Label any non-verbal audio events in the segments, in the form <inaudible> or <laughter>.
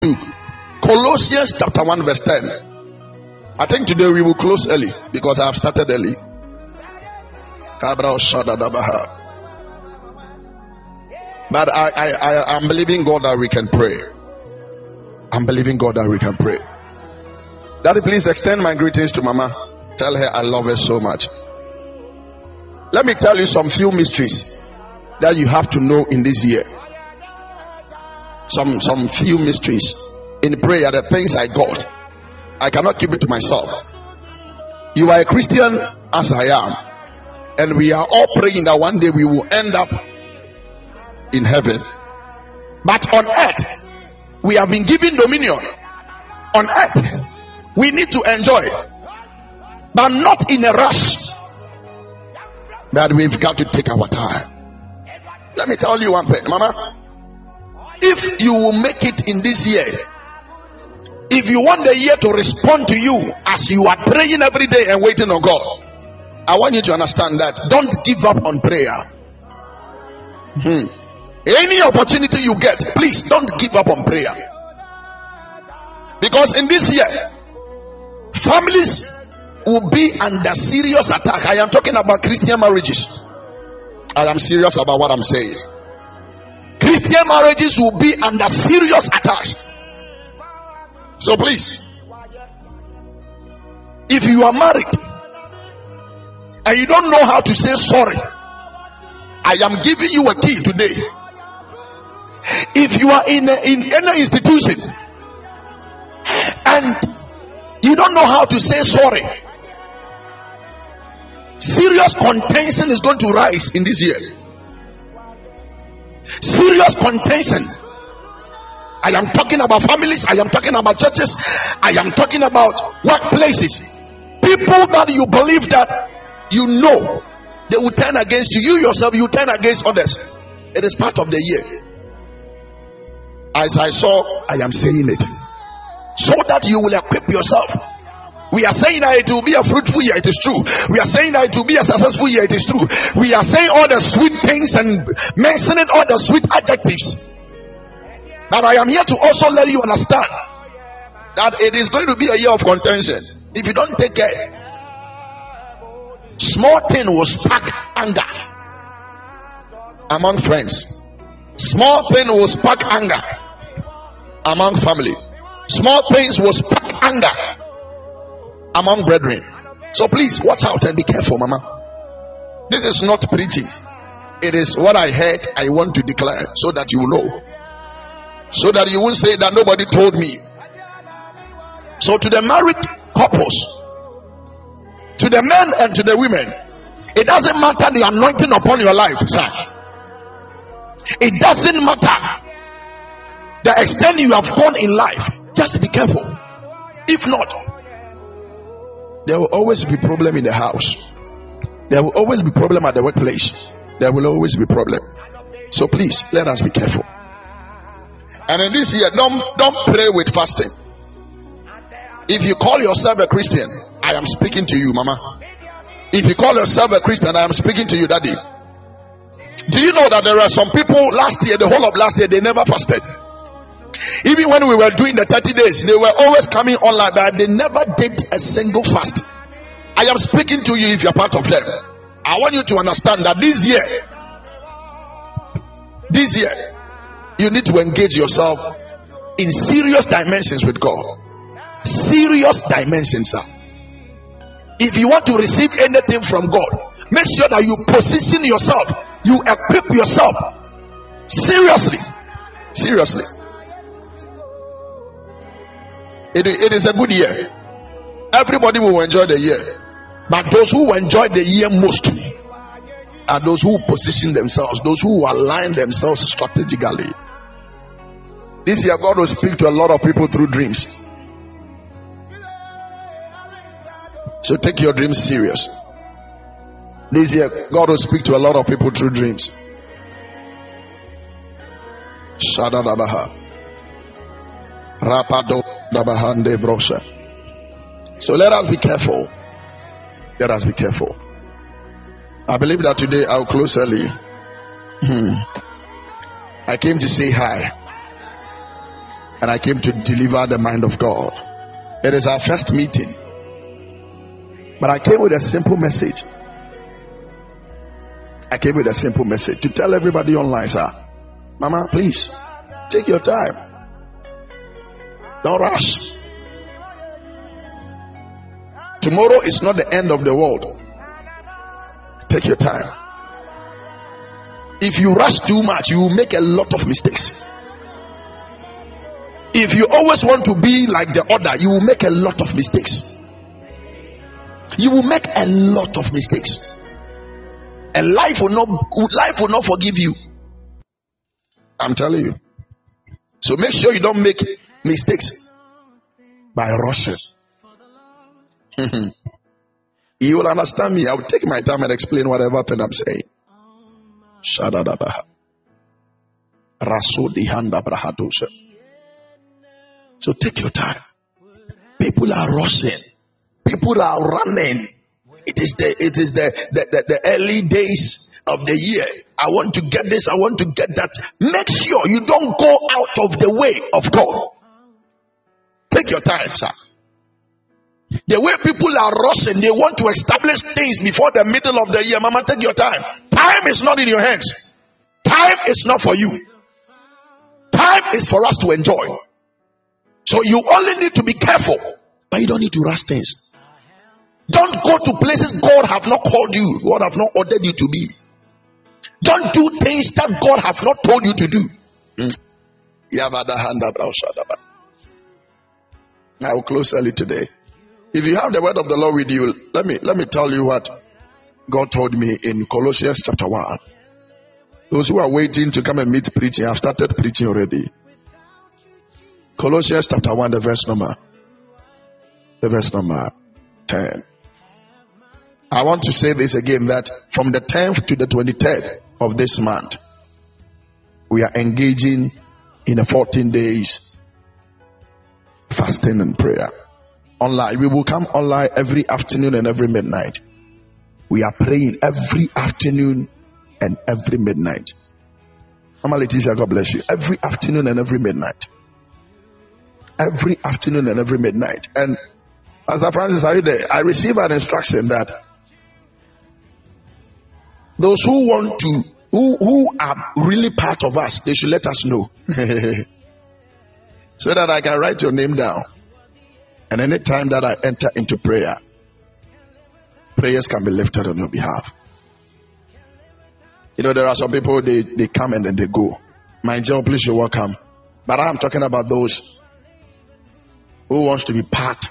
2. Colossians chapter 1, verse 10. I think today we will close early because I have started early. But I, I, I, I'm believing God that we can pray. I'm believing God that we can pray. Daddy, please extend my greetings to Mama. Tell her I love her so much. Let me tell you some few mysteries that you have to know in this year. Some some few mysteries in prayer, the things I got. I cannot keep it to myself. You are a Christian as I am, and we are all praying that one day we will end up in heaven. But on earth, we have been given dominion. On earth, we need to enjoy, but not in a rush. But we've got to take our time. Let me tell you one thing, Mama. If you will make it in this year, if you want the year to respond to you as you are praying every day and waiting on God, I want you to understand that don't give up on prayer. Hmm. Any opportunity you get, please don't give up on prayer. Because in this year, families will be under serious attack. I am talking about Christian marriages. I am serious about what I'm saying. Christian marriages will be under serious attacks. So please, if you are married and you don't know how to say sorry, I am giving you a key today. If you are in, a, in any institution and you don't know how to say sorry, serious contention is going to rise in this year. Serious contention. I am talking about families, I am talking about churches, I am talking about workplaces. People that you believe that you know they will turn against you. You yourself, you turn against others. It is part of the year. As I saw, I am saying it. So that you will equip yourself. We are saying that it will be a fruitful year, it is true. We are saying that it will be a successful year, it is true. We are saying all the sweet things and mentioning all the sweet adjectives. But I am here to also let you understand that it is going to be a year of contention. If you don't take care, small thing will spark anger among friends. Small thing will spark anger among family. Small things will spark anger among brethren. So please watch out and be careful, Mama. This is not preaching. It is what I heard. I want to declare so that you know. So that you won't say that nobody told me. So to the married couples, to the men and to the women, it doesn't matter the anointing upon your life, sir. It doesn't matter the extent you have gone in life. Just be careful. If not, there will always be problem in the house. There will always be problem at the workplace. There will always be problem. So please let us be careful. And in this year, don't don't pray with fasting. If you call yourself a Christian, I am speaking to you, Mama. If you call yourself a Christian, I am speaking to you, Daddy. Do you know that there are some people last year, the whole of last year, they never fasted? Even when we were doing the 30 days, they were always coming online, but they never did a single fast. I am speaking to you if you're part of them. I want you to understand that this year, this year, you need to engage yourself in serious dimensions with God. Serious dimensions, sir. If you want to receive anything from God, make sure that you position yourself, you equip yourself seriously. Seriously. It, it is a good year. Everybody will enjoy the year. But those who enjoy the year most are those who position themselves, those who align themselves strategically. This year, God will speak to a lot of people through dreams. So take your dreams serious. This year, God will speak to a lot of people through dreams. Shadadabaha. Rapado dabahande brosha. So let us be careful. Let us be careful. I believe that today I'll close early. Hmm. I came to say hi. and I came to deliver the mind of God. It is our first meeting, but I came with a simple message. I came with a simple message to tell everybody online, sir. Mama, please take your time. Don't rush. Tomorrow is not the end of the world. Take your time. If you rush too much, you will make a lot of mistakes. If you always want to be like the other, you will make a lot of mistakes. You will make a lot of mistakes. And life will not life will not forgive you. I'm telling you. So make sure you don't make mistakes by rushing. <laughs> you will understand me. I will take my time and explain whatever thing I'm saying. Shadadabaha. So take your time. People are rushing. People are running. It is the it is the, the, the, the early days of the year. I want to get this, I want to get that. Make sure you don't go out of the way of God. Take your time, sir. The way people are rushing, they want to establish things before the middle of the year. Mama, take your time. Time is not in your hands. Time is not for you. Time is for us to enjoy. So you only need to be careful, but you don't need to rush things. Don't go to places God have not called you, God have not ordered you to be. Don't do things that God have not told you to do. Mm. I will close early today. If you have the word of the Lord with you, let me let me tell you what God told me in Colossians chapter 1. Those who are waiting to come and meet preaching, I've started preaching already. Colossians chapter 1, the verse number, the verse number 10. I want to say this again that from the 10th to the 23rd of this month, we are engaging in a 14 days fasting and prayer. Online, we will come online every afternoon and every midnight. We are praying every afternoon and every midnight. Mama Leticia, God bless you. Every afternoon and every midnight every afternoon and every midnight. And Pastor Francis, are you there? I receive an instruction that those who want to, who, who are really part of us, they should let us know. <laughs> so that I can write your name down. And any time that I enter into prayer, prayers can be lifted on your behalf. You know, there are some people, they, they come and then they go. My job, please, you're welcome. But I'm talking about those who wants to be part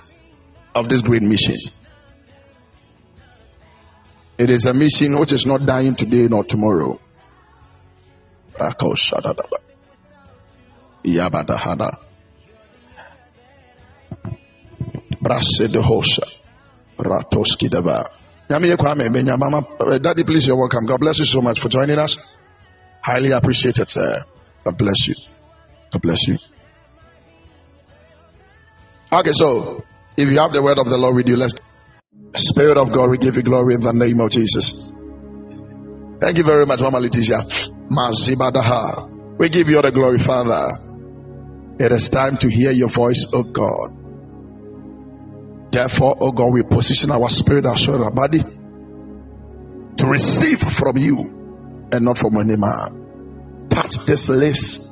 of this great mission. It is a mission which is not dying today nor tomorrow. Brase de Hosa. Ratoski Dava. Uh, Daddy, please, you're welcome. God bless you so much for joining us. Highly appreciated, sir. God bless you. God bless you. Okay, so if you have the word of the Lord with you, let's. Spirit of God, we give you glory in the name of Jesus. Thank you very much, Mama Leticia. Mazibadaha. We give you all the glory, Father. It is time to hear your voice, O God. Therefore, O God, we position our spirit, our soul, our body to receive from you and not from any man. Touch this lips,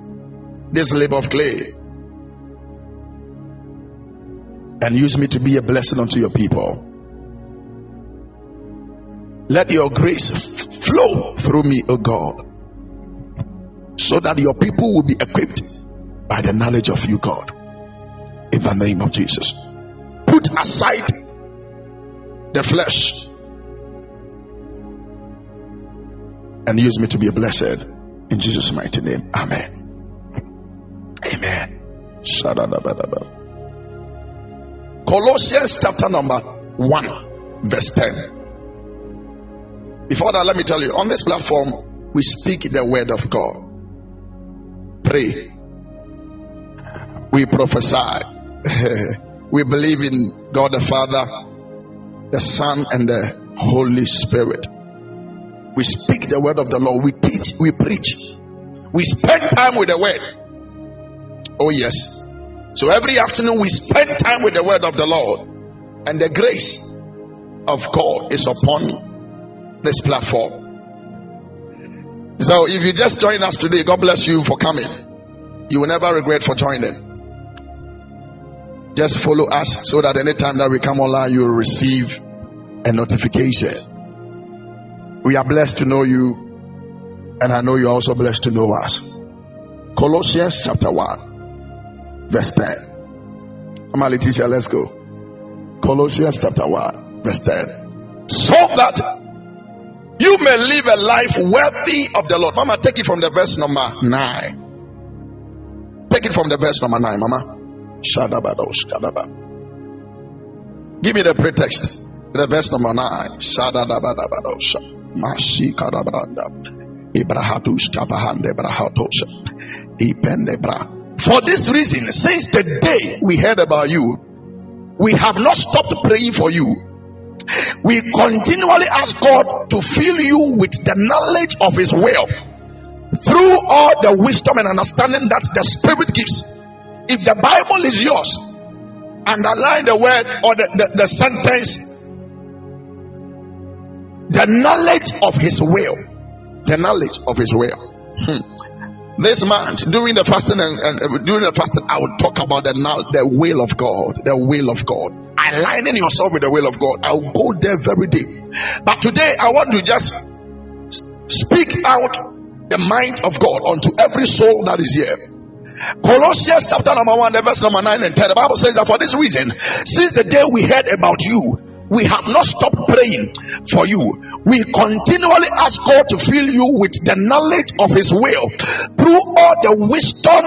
this lip of clay and use me to be a blessing unto your people. Let your grace flow through me, O God, so that your people will be equipped by the knowledge of you, God. In the name of Jesus. Aside the flesh and use me to be a blessed. In Jesus' mighty name. Amen. Amen. Colossians chapter number 1, verse 10. Before that, let me tell you on this platform, we speak the word of God. Pray. We prophesy. <laughs> we believe in God the Father, the Son, and the Holy Spirit. We speak the word of the Lord. We teach, we preach. We spend time with the word. Oh, yes. So every afternoon we spend time with the word of the Lord, and the grace of God is upon this platform. So if you just join us today, God bless you for coming. You will never regret for joining. Just follow us so that anytime that we come online, you will receive a notification. We are blessed to know you, and I know you're also blessed to know us. Colossians chapter 1, verse 10. Come on, Letitia, let's go. Colossians chapter 1, verse 10. So that you may live a life worthy of the Lord. Mama, take it from the verse number 9. Take it from the verse number 9, Mama. Shadabadosh, Shadaba. Give me the pretext. The verse number 9. Shadadabadosh. Mashikadabranda. Ibrahadush Kavahande Brahatosha. Ipendebra. For this reason, since the day we heard about you, we have not stopped praying for you. We continually ask God to fill you with the knowledge of His will through all the wisdom and understanding that the Spirit gives. If the Bible is yours, underline the word or the, the, the sentence the knowledge of His will. The knowledge of His will. Hmm. This month, during the fasting and, and uh, during the fasting, I will talk about the the will of God, the will of God aligning yourself with the will of God. I'll go there very deep. But today I want to just speak out the mind of God unto every soul that is here. Colossians chapter number 1, verse number 9 and 10. The Bible says that for this reason, since the day we heard about you, we have not stopped praying for you. We continually ask God to fill you with the knowledge of His will through all the wisdom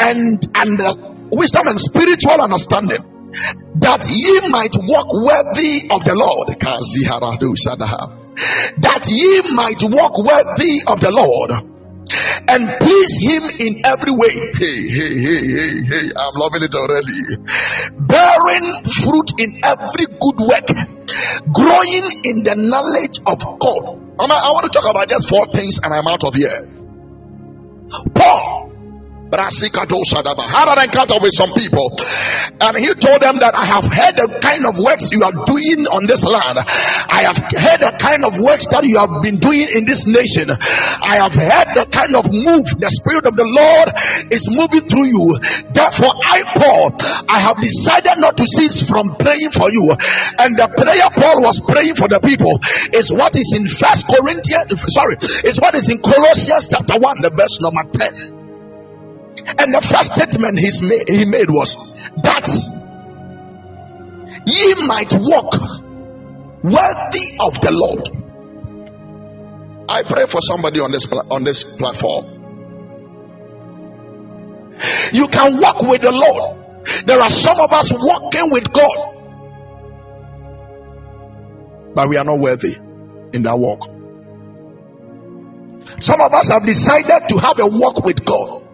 and and wisdom and spiritual understanding that ye might walk worthy of the Lord. That ye might walk worthy of the Lord and please him in every way. Hey, hey, hey, hey, hey, I'm loving it already. Bearing fruit in every good work, growing in the knowledge of God. I want to talk about just four things and I'm out of here. Paul had an encounter with some people, and he told them that I have heard the kind of works you are doing on this land. I have heard the kind of works that you have been doing in this nation. I have heard the kind of move the Spirit of the Lord is moving through you. Therefore, I, Paul, I have decided not to cease from praying for you. And the prayer Paul was praying for the people is what is in First Corinthians, sorry, is what is in Colossians chapter 1, the verse number 10. And the first statement he's made, he made was that ye might walk worthy of the Lord. I pray for somebody on this on this platform. You can walk with the Lord. There are some of us walking with God, but we are not worthy in that walk. Some of us have decided to have a walk with God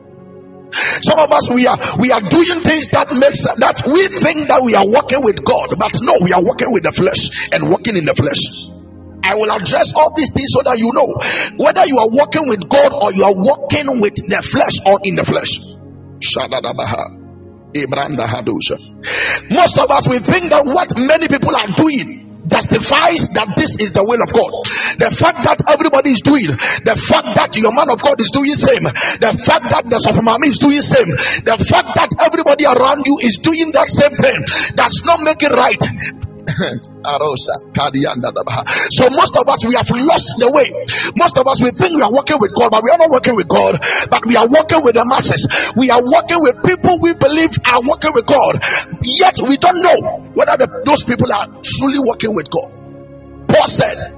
some of us we are we are doing things that makes that we think that we are working with God, but no, we are working with the flesh and working in the flesh. I will address all these things so that you know whether you are working with God or you are working with the flesh or in the flesh. Most of us we think that what many people are doing justifies that this is the will of God. The fact that everybody is doing, the fact that your man of God is doing same, the fact that the Sofamami is doing same, the fact that everybody around you is doing that same thing does not make it right. So most of us we have lost the way. Most of us we think we are working with God, but we are not working with God, but we are working with the masses. We are working with people we believe are working with God. Yet we don't know whether the, those people are truly working with God. Paul said,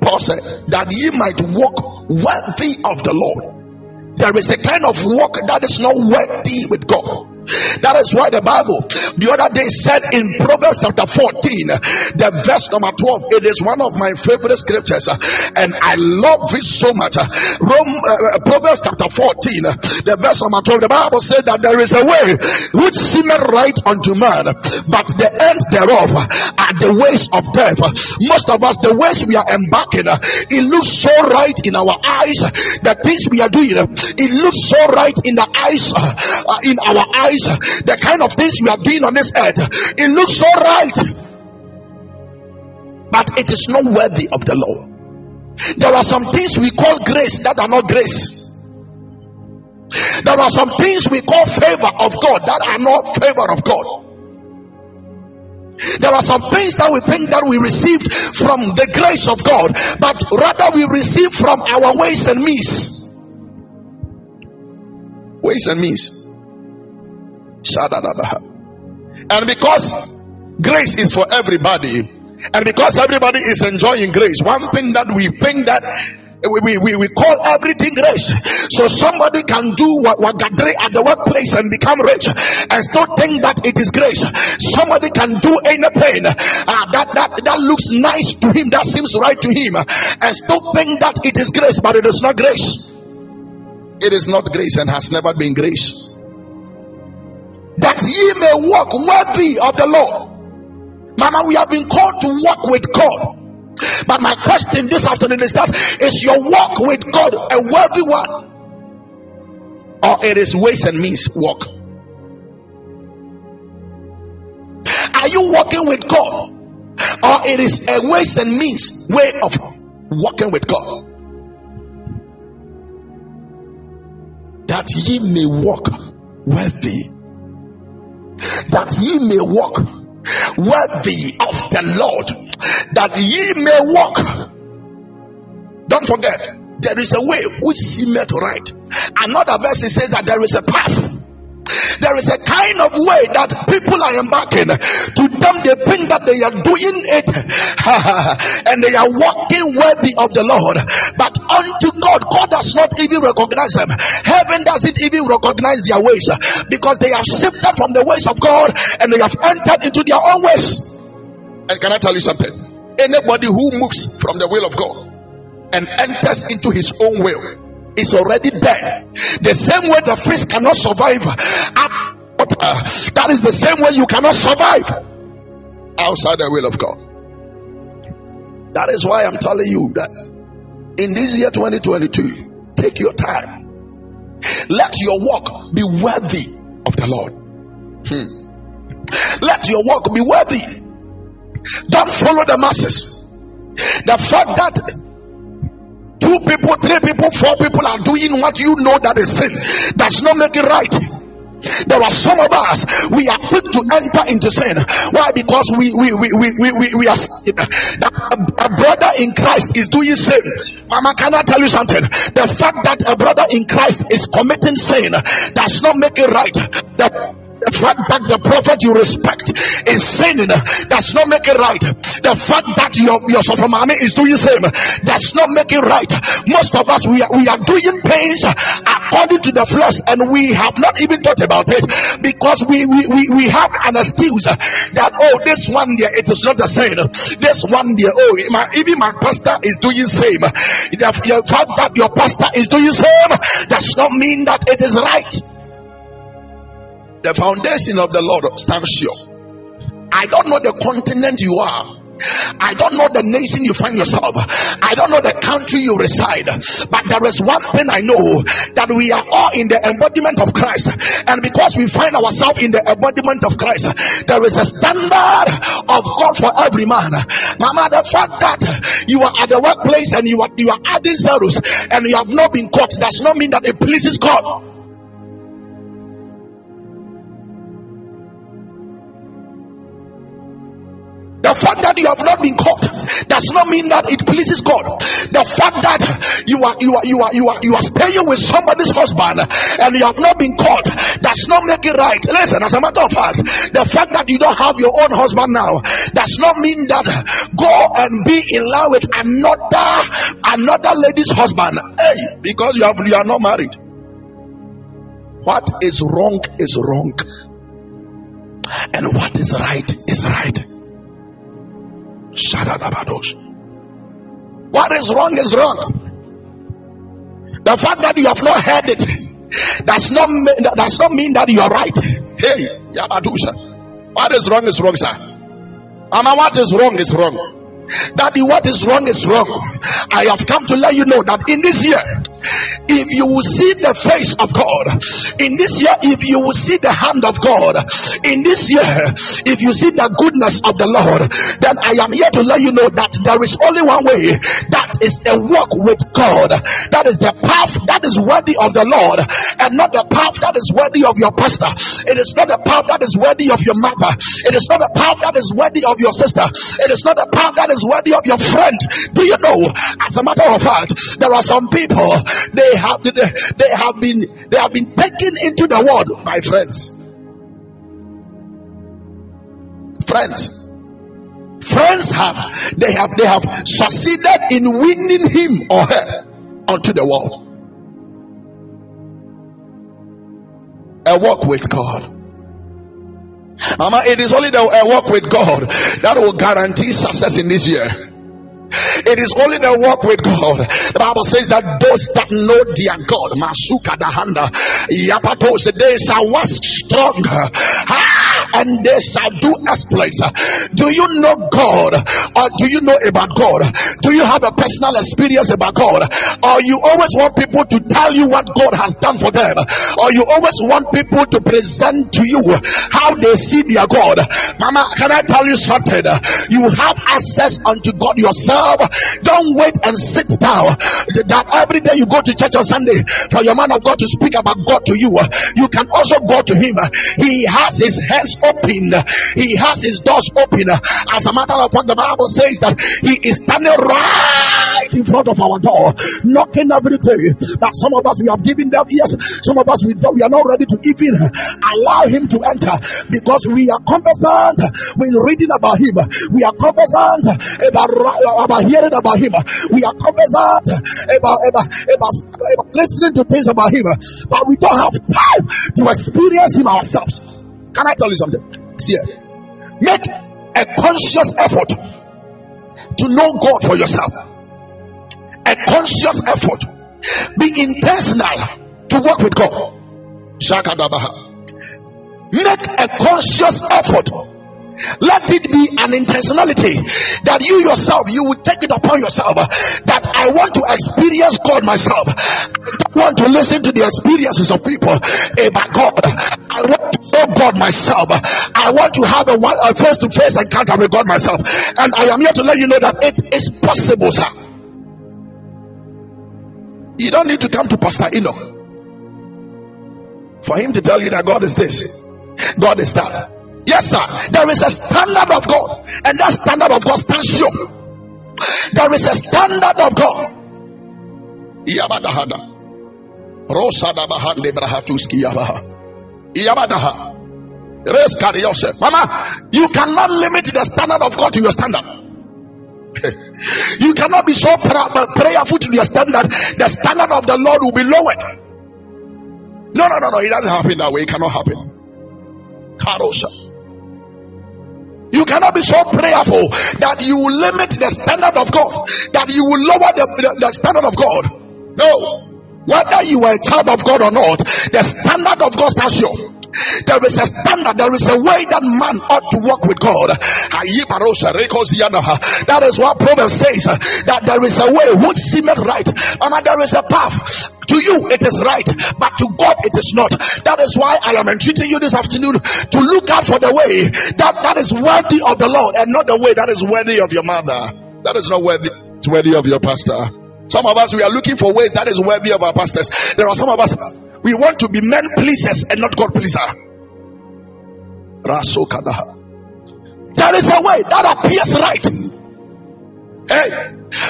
Paul said that ye might walk worthy of the Lord. There is a kind of walk that is not worthy with God. That is why the Bible the other day said in Proverbs chapter 14, the verse number 12, it is one of my favorite scriptures, uh, and I love it so much. Uh, Rome, uh, uh, Proverbs chapter 14, the verse number 12, the Bible said that there is a way which seemeth right unto man, but the end thereof are the ways of death. Most of us, the ways we are embarking, it looks so right in our eyes. The things we are doing, it looks so right in the eyes, uh, in our eyes the kind of things we are doing on this earth, it looks so right, but it is not worthy of the Lord. There are some things we call grace that are not grace. There are some things we call favor of God that are not favor of God. There are some things that we think that we received from the grace of God, but rather we receive from our ways and means. Ways and means. And because grace is for everybody, and because everybody is enjoying grace, one thing that we think that we, we, we call everything grace. So somebody can do what wagadre at the workplace and become rich and still think that it is grace. Somebody can do anything uh, that, that, that looks nice to him, that seems right to him, and still think that it is grace, but it is not grace. It is not grace and has never been grace that ye may walk worthy of the Lord. Mama, we have been called to walk with God. But my question this afternoon is that is your walk with God a worthy one? Or it is ways and means walk? Are you walking with God? Or it is a ways and means way of walking with God? That ye may walk worthy that ye may walk worthy of the Lord, that ye may walk. Don't forget, there is a way which seemeth right. Another verse says that there is a path there is a kind of way that people are embarking. To them, they think that they are doing it <laughs> and they are walking worthy of the Lord. But unto God, God does not even recognize them. Heaven doesn't even recognize their ways because they have shifted from the ways of God and they have entered into their own ways. And can I tell you something? Anybody who moves from the will of God and enters into his own will is already there. The same way the fish cannot survive that is the same way you cannot survive outside the will of God. That is why I'm telling you that in this year 2022, take your time. Let your walk be worthy of the Lord. Hmm. Let your walk be worthy. Don't follow the masses. The fact that two people, three people, four people are doing what you know that is sin does not make it right. There are some of us we are quick to enter into sin. Why? Because we we we we we, we, are a brother in Christ is doing sin. Mama, can I tell you something? The fact that a brother in Christ is committing sin does not make it right. The the fact that the prophet you respect is sinning does not make it right. The fact that your, your mommy is doing same does not make it right. Most of us we are, we are doing things according to the flesh and we have not even thought about it because we, we, we, we have an excuse that oh this one there it is not the same. This one there oh my, even my pastor is doing same. The, the fact that your pastor is doing same does not mean that it is right the foundation of the Lord stands sure. I don't know the continent you are. I don't know the nation you find yourself. I don't know the country you reside. But there is one thing I know that we are all in the embodiment of Christ. And because we find ourselves in the embodiment of Christ, there is a standard of God for every man. Mama, the fact that you are at the workplace and you are you are adding zeros and you have not been caught does not mean that it pleases God. That you have not been caught does not mean that it pleases God. The fact that you are you are you are you are you are staying with somebody's husband and you have not been caught does not make it right. Listen, as a matter of fact, the fact that you don't have your own husband now does not mean that go and be in love with another another lady's husband. Hey, because you have you are not married. what is wrong is wrong, and what is right is right. What is wrong is wrong. The fact that you have not heard it does not does not mean that you are right. Hey, Yabadusha. What is wrong is wrong, sir. Mama, what is wrong is wrong. Daddy, what is wrong is wrong. I have come to let you know that in this year, if you will see the face of God, in this year, if you will see the hand of God, in this year, if you see the goodness of the Lord, then I am here to let you know that there is only one way that is a walk with God. That is the path that is worthy of the Lord, and not the path that is worthy of your pastor. It is not the path that is worthy of your mother. It is not the path that is worthy of your sister. It is not the path that is worthy of your friend. Do you know? As a matter of fact, there are some people they have they have been they have been taken into the world, my friends. Friends. Friends have they have they have succeeded in winning him or her onto the world. A walk with God. Mama, it is only the uh, walk with God that will guarantee success in this year. It is only the walk with God. The Bible says that those that know their God, Masuka Dahanda, Yapatos, they shall walk strong ah, and they shall do exploits. Do you know God or do you know about God? Do you have a personal experience about God? Or you always want people to tell you what God has done for them? Or you always want people to present to you how they see their God. Mama, can I tell you something? You have access unto God yourself. Don't wait and sit down. That every day you go to church on Sunday for your man of God to speak about God to you. You can also go to him. He has his hands open. He has his doors open. As a matter of fact, the Bible says that he is standing right in front of our door, knocking every day. That some of us we have given them yes, some of us we, we are not ready to even allow him to enter because we are conversant with reading about him. We are conversant about, about hearing about him. We are conversant about, about, about, about listening to things about him, but we don't have time to experience him ourselves. Can I tell you something? See, make a conscious effort to know God for yourself. A conscious effort. Be intentional to work with God. Make a conscious effort. Let it be an intentionality that you yourself you will take it upon yourself that I want to experience God myself. I don't want to listen to the experiences of people eh, about God. I want to know God myself. I want to have a face to face encounter with God myself. And I am here to let you know that it is possible, sir. You don't need to come to Pastor Enoch for him to tell you that God is this, God is that. Yes, sir. There is a standard of God, and that standard of God stands sure. There is a standard of God. Yabadahada. Rosada bahande brahatuski yabaha. Yabadaha. Raise yourself. Mama, you cannot limit the standard of God to your standard. You cannot be so prayerful to your standard, the standard of the Lord will be lowered. No, no, no, no. It doesn't happen that way. It cannot happen. Karosha. You cannot be so prayerful that you will limit the standard of God, that you will lower the, the, the standard of God. No. Whether you are a child of God or not, the standard of God stands sure. There is a standard, there is a way that man ought to walk with God. That is what Proverbs says that there is a way which seemeth right, and there is a path. To you it is right, but to God it is not. That is why I am entreating you this afternoon to look out for the way that, that is worthy of the Lord and not the way that is worthy of your mother. That is not worthy, it's worthy of your pastor. Some of us we are looking for ways that is worthy of our pastors. There are some of us we want to be men pleasers and not God pleaser. There is a way that appears right. Hey,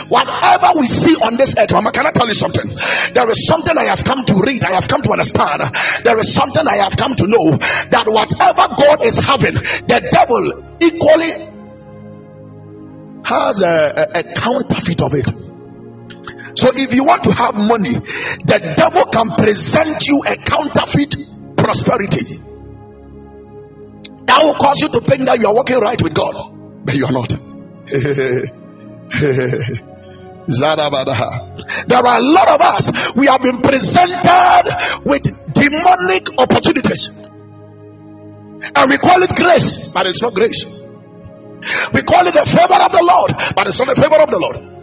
whatever we see on this earth, Mama, can I tell you something? There is something I have come to read, I have come to understand. There is something I have come to know that whatever God is having, the devil equally has a, a, a counterfeit of it. So if you want to have money, the devil can present you a counterfeit prosperity. That will cause you to think that you are working right with God, but you are not. <laughs> there are a lot of us, we have been presented with demonic opportunities. And we call it grace, but it's not grace. We call it the favor of the Lord, but it's not the favor of the Lord.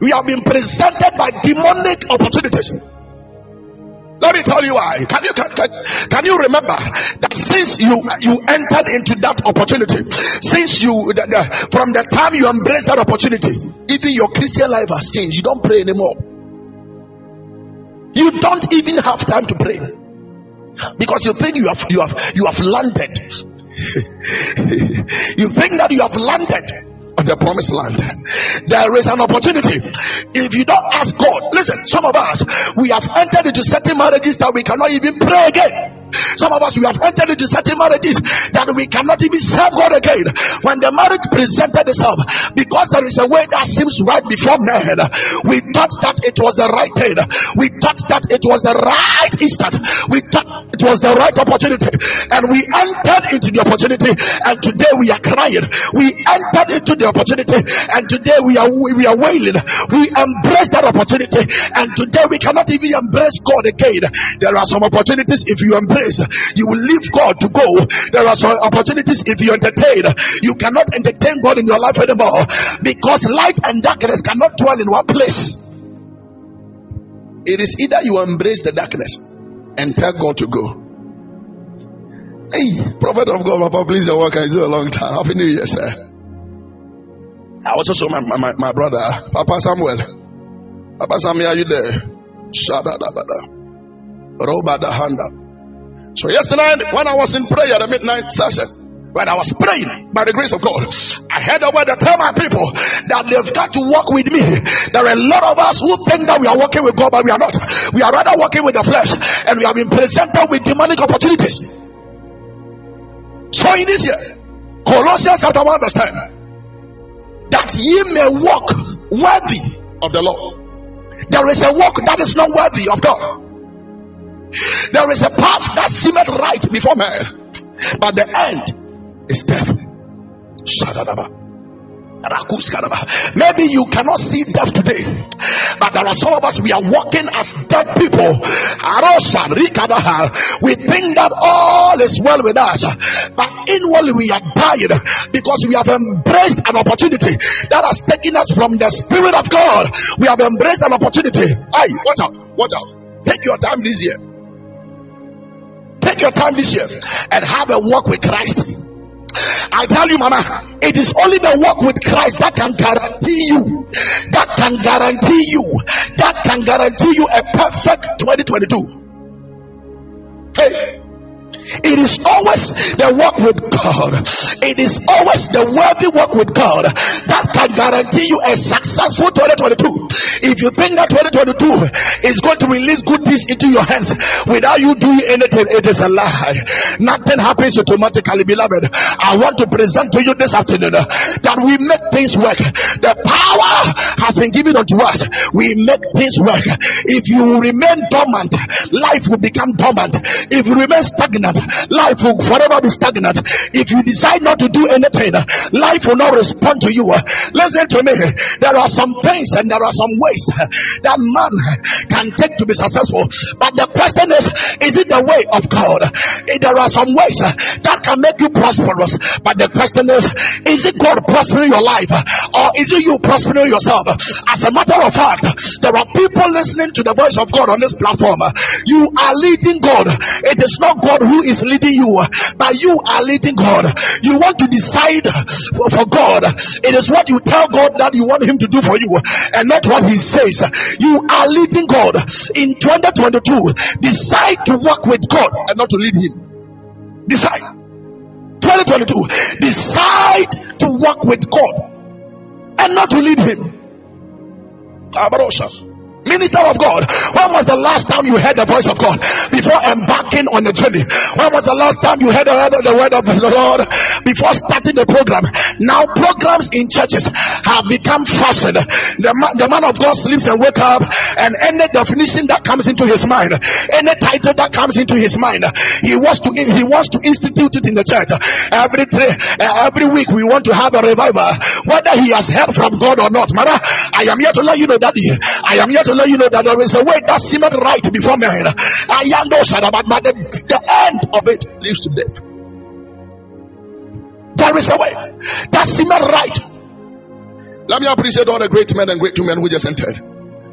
We have been presented by demonic opportunities. Let me tell you why. Can you can, can, can you remember that since you you entered into that opportunity, since you the, the, from the time you embraced that opportunity, even your Christian life has changed. You don't pray anymore. You don't even have time to pray because you think you have you have you have landed. <laughs> you think that you have landed on the promised land. There is an opportunity. If you don't ask God, listen, some of us we have entered into certain marriages that we cannot even pray again. Some of us, we have entered into certain marriages that we cannot even serve God again. When the marriage presented itself, because there is a way that seems right before men, we thought that it was the right thing. We thought that it was the right instant. We thought it was the right opportunity. And we entered into the opportunity, and today we are crying. We entered into the opportunity, and today we are we are wailing. We embrace that opportunity, and today we cannot even embrace God again. There are some opportunities if you embrace you will leave God to go. There are some opportunities if you entertain, you cannot entertain God in your life anymore because light and darkness cannot dwell in one place. It is either you embrace the darkness and tell God to go. Hey, prophet of God, Papa, please, your work. It's a long time. Happy New Year, sir. I also my, my, my brother, Papa Samuel. Papa Samuel, are you there? Shada da So yesterday, when I was in prayer, at the midnight session, when I was praying by the grace of God, I heard a word that tell my people that they've got to walk with me. There are a lot of us who think that we are walking with God, but we are not. We are rather walking with the flesh, and we have been presented with demonic opportunities. So in this year, Colossians chapter 1 verse 10, that ye may walk worthy of the Lord. There is a walk that is not worthy of God. There is a path that seemeth right before man, but the end is death. Maybe you cannot see death today, but there are some of us we are walking as dead people. We think that all is well with us, but inwardly we are dying because we have embraced an opportunity that has taken us from the Spirit of God. We have embraced an opportunity. Hey, watch out, watch out. Take your time this year. Take your time this year and have a walk with Christ. I tell you, Mama, it is only the walk with Christ that can guarantee you, that can guarantee you, that can guarantee you a perfect 2022. Hey. It is always the work with God. It is always the worthy work with God that can guarantee you a successful 2022. If you think that 2022 is going to release good things into your hands without you doing anything, it is a lie. Nothing happens automatically, beloved. I want to present to you this afternoon that we make things work. The power has been given unto us. We make things work. If you remain dormant, life will become dormant. If you remain stagnant, life will forever be stagnant. If you decide not to do anything, life will not respond to you. Listen to me. There are some things and there are some ways that man can take to be successful. But the question is, is it the way of God? Eh, there are some ways that can make you prosperous. But the question is, is it God prospering your life or is it you prospering yourself? As a matter of fact, there are people listening to the voice of God on this platform. You are leading God. It is not God who is leading you, but you are leading God. You want to decide for, for God. It is what you tell God that you want Him to do for you, and not what He says. You are leading God in 2022. Decide to work with God and not to lead Him. Decide. 2022. Decide to work with God and not to lead Him. Minister of God, when was the last time you heard the voice of God before embarking on the journey? When was the last time you heard the word of the, Lord before starting the program? Now programs in churches have become fashion. The man, the man of God sleeps and wake up and any definition that comes into his mind, any title that comes into his mind, he wants to he wants to institute it in the church. Every every week we want to have a revival, whether he has heard from God or not. Mama, I am here to let you know that I am here to let you know that there is a way that seemed right before men. I am no but the, the end of it leads to death. There is a way that seemed right. Let me appreciate all the great men and great women who just entered.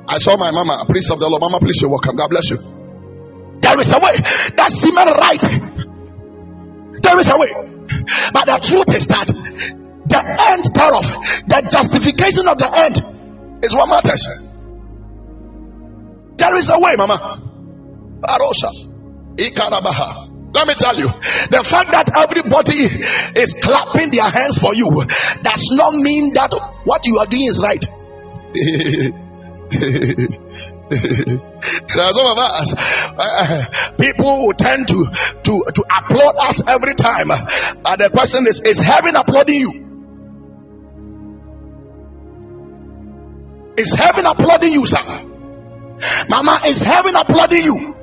I saw my mama, priest of the Lord. Mama, please, you're welcome. God bless you. There is a way that seemed right. There is a way. But the truth is that the end thereof, the justification of the end, is what matters. There is a way, Mama. Ikarabaha. Let me tell you, the fact that everybody is clapping their hands for you does not mean that what you are doing is right. <laughs> some of us, uh, people who tend to, to, to applaud us every time. Uh, the question is, is heaven applauding you? Is heaven applauding you, sir? Mama, is heaven applauding you?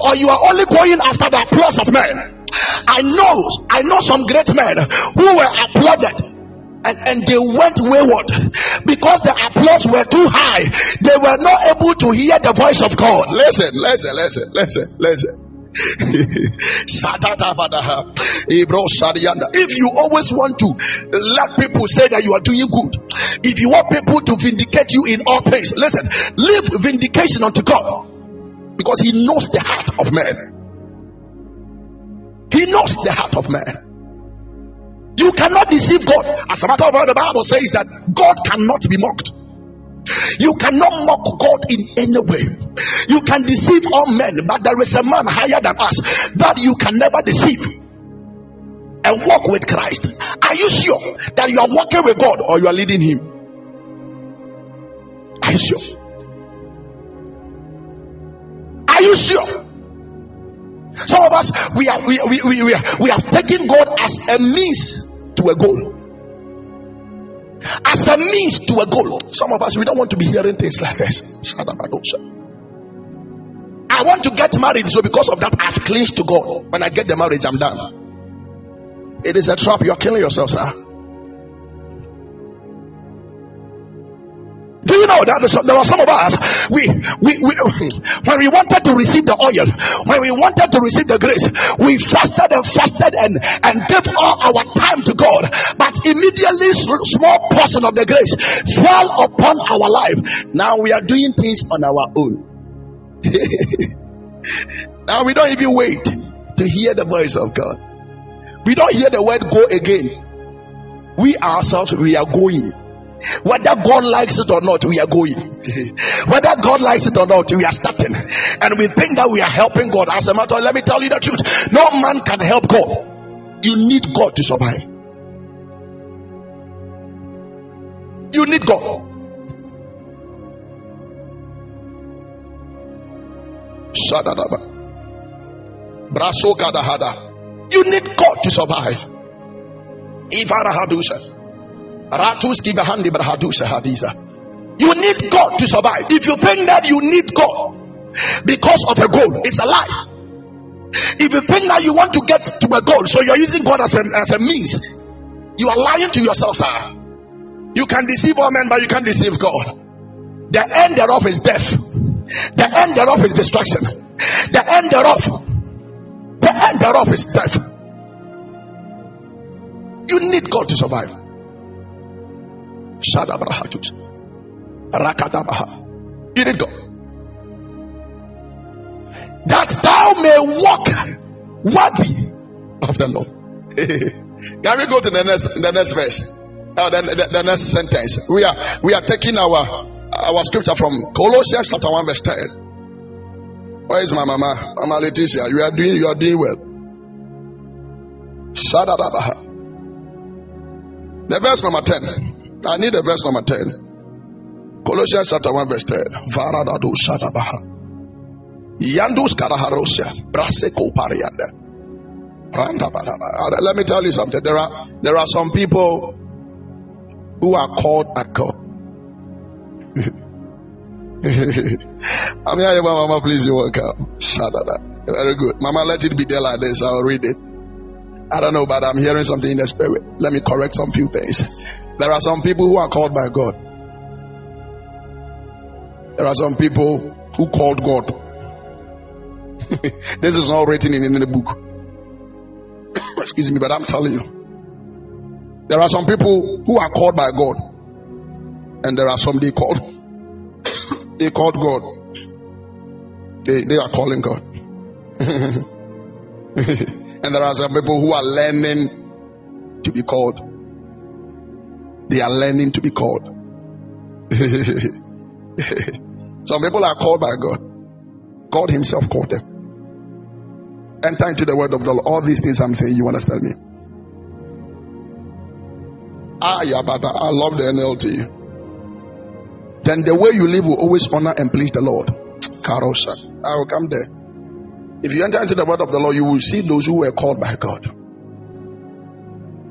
Or you are only going after the applause of men? I know, I know some great men who were applauded and, and they went wayward because the applause were too high. They were not able to hear the voice of God. Listen, listen, listen, listen, listen. If you always want to let people say that you are doing good, if you want people to vindicate you in all things, listen, leave vindication unto God because He knows the heart of man. He knows the heart of man. You cannot deceive God. As a matter of fact, the Bible says that God cannot be mocked. You cannot mock God in any way. You can deceive all men, but there is a man higher than us that you can never deceive and walk with Christ. Are you sure that you are walking with God or you are leading Him? Are you sure? Are you sure? Some of us we are we, we, we, we, are, we have taken God as a means to a goal as a means to a goal. Some of us, we don't want to be hearing things like this. I want to get married, so because of that, I've clinged to God. When I get the marriage, I'm done. It is a trap. You're killing yourself, sir. Do you know that there were some of us, we, we, we, <clears throat> when we wanted to receive the oil, when we wanted to receive the grace, we fasted and fasted and, and gave all our time to God. But immediately, small portion of the grace fell upon our life. Now we are doing things on our own. <laughs> now we don't even wait to hear the voice of God. We don't hear the word go again. We ourselves, we are going. Whether God likes it or not, we are going. Whether God likes it or not, we are starting. And we think that we are helping God. As a matter, of, let me tell you the truth. No man can help God. You need God to survive. You need God. Braso. You need God to survive. You need God to survive. If you think that you need God because of a goal, it's a lie. If you think that you want to get to a goal, so you're using God as a, as a means, you are lying to yourself, sir. You can deceive all men, but you can't deceive God. The end thereof is death. The end thereof is destruction. The end thereof, the end thereof is death. You need God to survive. Shadabrahatut. Rakadabaha. You did go. That thou may walk worthy of the Lord. <laughs> Can we go to the next the next verse? Uh, the, the, the, next sentence. We are we are taking our our scripture from Colossians chapter 1, verse 10. Where is my mama? Mama Leticia. You are doing you are doing well. The verse number 10. I need a verse number 10. Colossians chapter 1, verse 10. Varadado Shadabaha. Yandus Karaharosia. Braseko Parianda. Uh, let me tell you something. There are there are some people who are called a God. <laughs> I'm here, Mama. Please, you welcome. Shadada. Very good, Mama. Let it be there like this. I'll read it. I don't know, but I'm hearing something in the spirit. Let me correct some few things. There are some people who are called by God. There are some people who called God. <laughs> this is not written in, the book. <coughs> Excuse me, but I'm telling you. There are some people who are called by God. And there are some they called. <coughs> they called God. They, they are calling God. <laughs> and there are some people who are learning to be called. They are learning to be called. <laughs> Some people are called by God. God Himself called them. Enter into the word of the Lord. All these things I'm saying, you understand me? Ah, yeah, but I love the NLT. Then the way you live will always honor and please the Lord. Karosa. I will come there. If you enter into the word of the Lord, you will see those who were called by God.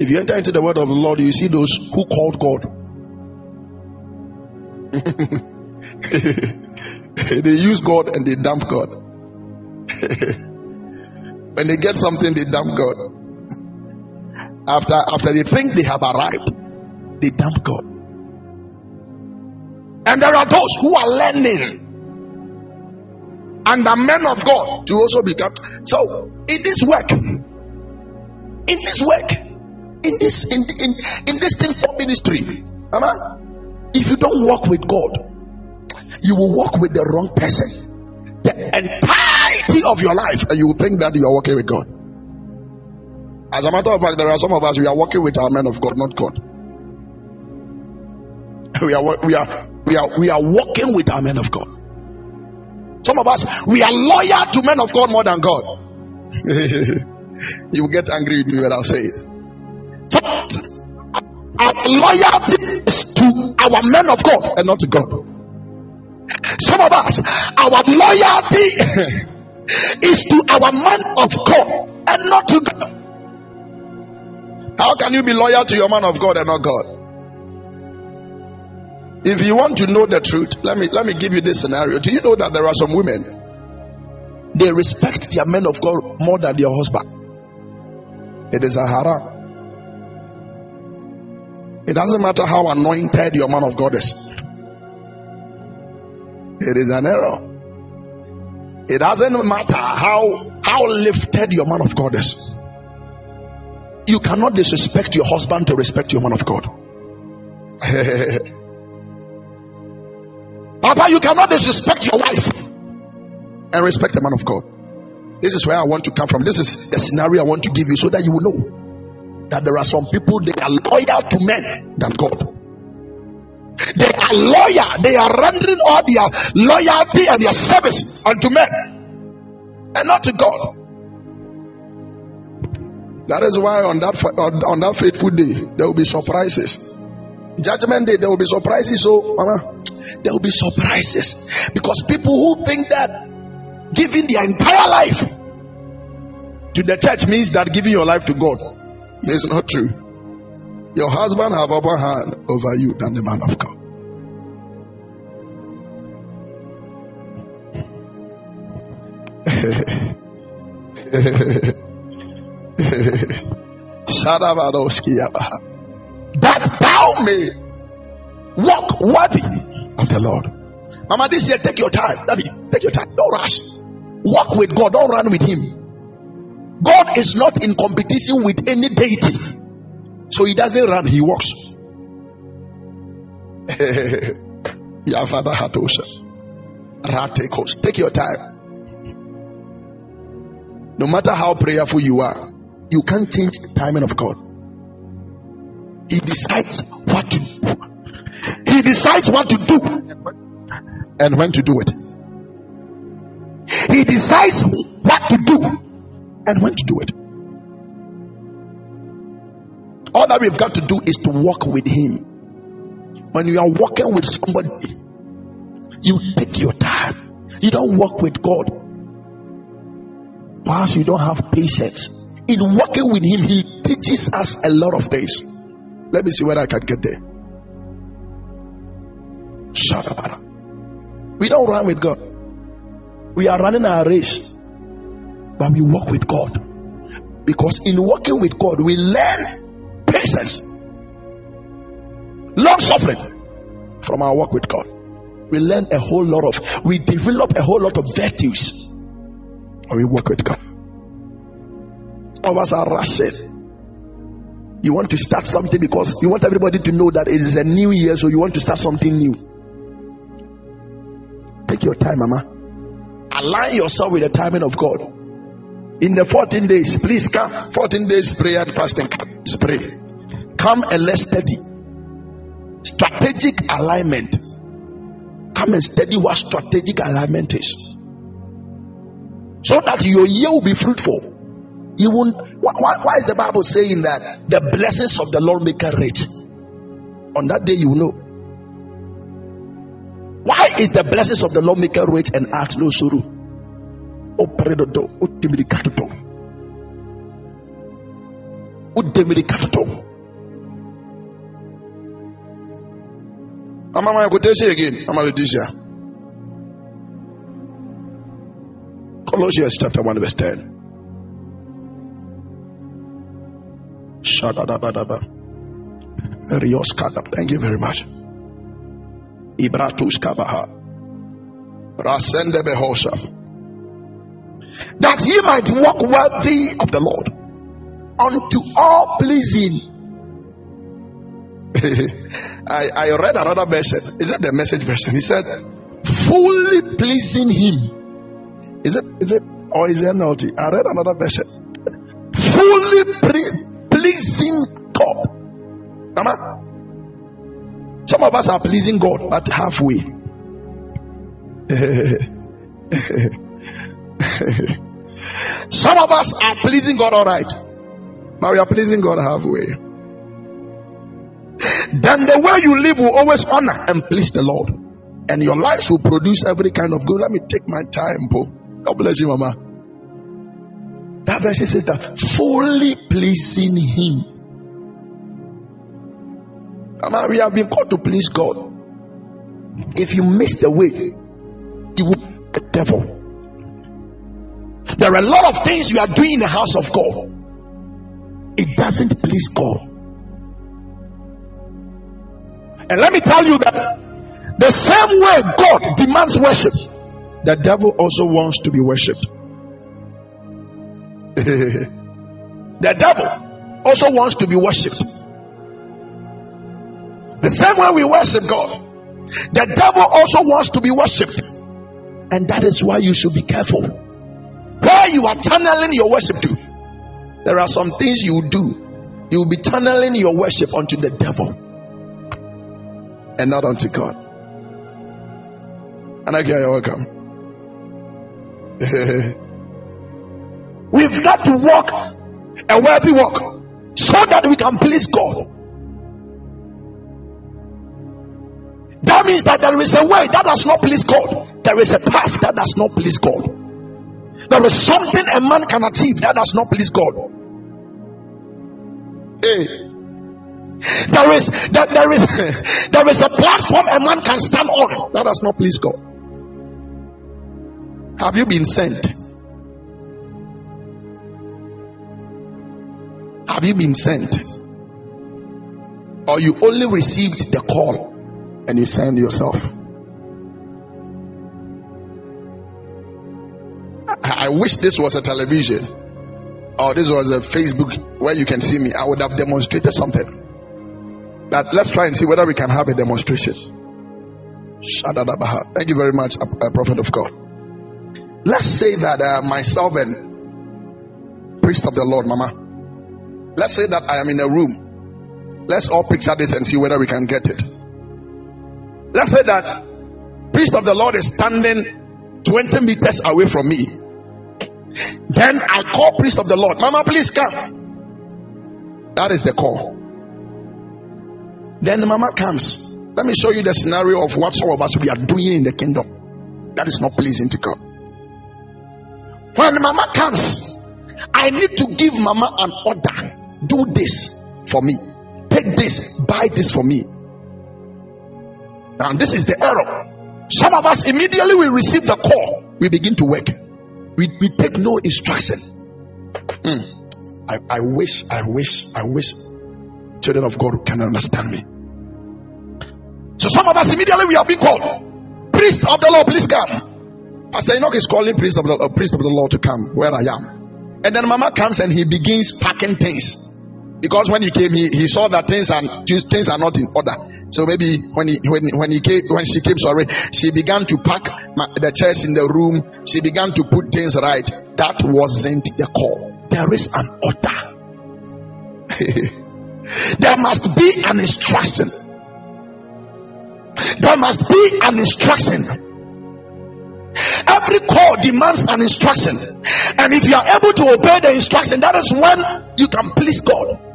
If you enter into the word of the Lord, you see those who called God. <laughs> they use God and they dump God. <laughs> when they get something, they dump God. After after they think they have arrived, they dump God. And there are those who are learning and the men of God to also become. So in this work, in this work, in this in in, in this thing for ministry, Amen. If you don't work with God, you will walk with the wrong person the entirety of your life, and you will think that you are working with God. As a matter of fact, there are some of us we are working with our men of God, not God. <laughs> We are we are we are we are working with our men of God. Some of us we are loyal to men of God more than God. <laughs> you will get angry with me when I say it. Our loyalty is to our men of God and not to God. Some of us, our loyalty <laughs> is to our man of God and not to God. How can you be loyal to your man of God and not God? If you want to know the truth, let me let me give you this scenario. Do you know that there are some women they respect their men of God more than their husband? It is a haram. It doesn't matter how anointed your man of God is. It is an error. It doesn't matter how how lifted your man of God is. You cannot disrespect your husband to respect your man of God. <laughs> Papa, you cannot disrespect your wife and respect the man of God. This is where I want to come from. This is the scenario I want to give you so that you will know that there are some people they are loyal to men than God. They are loyal. They are rendering all their loyalty and their service unto men and not to God. That is why on that on that faithful day there will be surprises. Judgment day there will be surprises. So, mama, there will be surprises because people who think that giving their entire life to the church means that giving your life to God is not true. Your husband have upper hand over you than the man of God. <laughs> that thou may walk worthy of the Lord. Mama, this year take your time. Daddy, take your time. Don't rush. Walk with God. Don't run with Him. God is not in competition with any deity. So he doesn't run, he walks. Yavada Hatosha. Ratekos. Take your time. No matter how prayerful you are, you can't change the timing of God. He decides what to do. He decides what to do and when to do it. He decides what to do and when to do it. All that we've got to do is to walk with Him. when you are walking with somebody, you take your time. You don't walk with God. Perhaps you don't have patience. In walking with Him, He teaches us a lot of things. Let me see whether I can get there. Shut up. We don't run with God. We are running our race, but we walk with God. Because in walking with God, we learn patience, long suffering from our walk with God. We learn a whole lot of, we develop a whole lot of virtues when we work with God. Some of us are rushing. You want to start something because you want everybody to know that it is a new year, so you want to start something new. Take your time, Mama. Align yourself with the timing of God. In the 14 days, please come. 14 days prayer and fasting. Pray. Come and let's study. Strategic alignment. Come and study what strategic alignment is. So that your year will be fruitful. You won't. Why, why is the Bible saying that the blessings of the Lord make a rich? On that day, you know. Why is the blessings of the Lord make a rich and add no sorrow? Operedodo, utimidikatoto. Utimidikatoto. Mama, I could say again. I'm a. Colossians chapter 1, verse 10. Shadadabadaba. Rios Kadab. Thank you very much. Ibratus Kabaha. Rasende Behosa. That ye might walk worthy of the Lord unto all pleasing. <laughs> I, I read another version. Is that the message version? He said, fully pleasing him. Is it, is it, or is it NLT? I read another version. Fully pre- pleasing God. Mama, some of us are pleasing God, but halfway. <laughs> <laughs> Some of us are pleasing God all right, but we are pleasing God halfway. Then the way you live will always honor and please the Lord, and your life will produce every kind of good. Let me take my time, Paul. God bless you, Mama. That verse says that fully pleasing Him. Mama, we have been called to please God. If you miss the way, you will the devil. There are a lot of things you are doing in the house of God. It doesn't please God. And let me tell you that the same way God demands worship, the devil also wants to be worshipped. <laughs> the devil also wants to be worshipped. The same way we worship God, the devil also wants to be worshipped. And that is why you should be careful. Where you are channeling your worship to, there are some things you do. You will be channeling your worship unto the devil and not unto God. And again, you're welcome. <laughs> We've got to walk a worthy walk so that we can please God. That means that there is a way that does not please God. There is a path that does not please God. There is something a man can achieve that does not please God. Hey. There is that there is there is a platform a man can stand on that does not please God. Have you been sent? Have you been sent? Or you only received the call and you send yourself? I, wish this was a television or this was a Facebook where you can see me. I would have demonstrated something. But let's try and see whether we can have a demonstration. Thank you very much, a, a prophet of God. Let's say that uh, myself and priest of the Lord, Mama. Let's say that I am in a room. Let's all picture this and see whether we can get it. Let's say that priest of the Lord is standing 20 meters away from me. Then I call priest of the Lord, Mama, please come. That is the call. Then the mama comes. Let me show you the scenario of what some of us we are doing in the kingdom. That is not pleasing to God. When mama comes, I need to give mama an order. Do this for me. Take this, buy this for me. Now, this is the error. Some of us immediately we receive the call, we begin to work. We, we take no instruction. Mm. I, I wish, I wish, I wish children of God can understand me. So some of us immediately we are being called. Priest of the Lord, please come. Pastor Enoch is calling priest of the uh, priest of the Lord to come where I am. And then Mama comes and he begins packing things. Because when he came, he, he saw that things are things are not in order. So maybe when he when when he came when she came, sorry, she began to pack my, the chairs in the room. She began to put things right. That wasn't the call. There is an order. <laughs> there must be an instruction. There must be an instruction. Every call demands an instruction. And if you are able to obey the instruction, that is when you can please God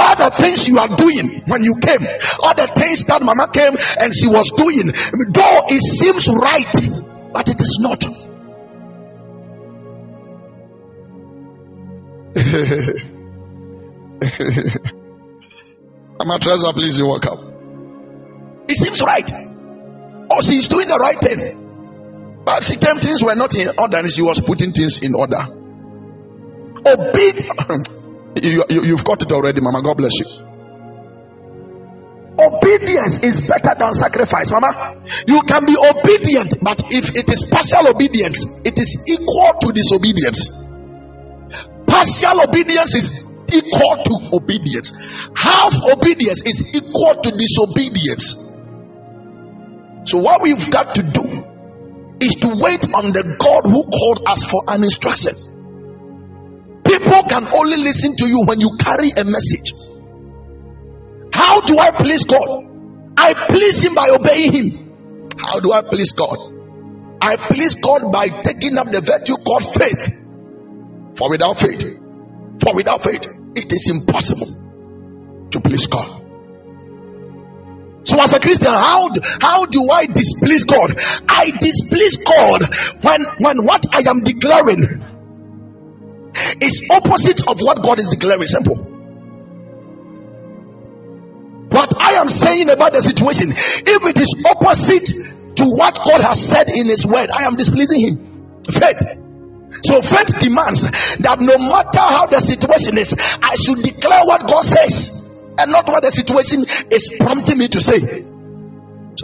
all the things you are doing when you came, all the things that mama came and she was doing, though it seems right, but it is not. I'm a treasure, please you walk up. It seems right. Or she's doing the right thing. But she came, things were not in order, and she was putting things in order. Oh, Obedience. <laughs> You, you, have got it already, Mama. God bless you. Obedience is better than sacrifice, Mama. You can be obedient, but if it is partial obedience, it is equal to disobedience. Partial obedience is equal to obedience. Half obedience is equal to disobedience. So, what we've got to do is to wait on the God who called us for an instruction. People can only listen to you when you carry a message. How do I please God? I please Him by obeying Him. How do I please God? I please God by taking up the virtue called faith. For without faith, for without faith, it is impossible to please God. So, as a Christian, how how do I displease God? I displease God when when what I am declaring is opposite of what God is declaring. Simple. What I am saying about the situation, if it is opposite to what God has said in His word, I am displeasing Him. Faith. So faith demands that no matter how the situation is, I should declare what God says and not what the situation is prompting me to say.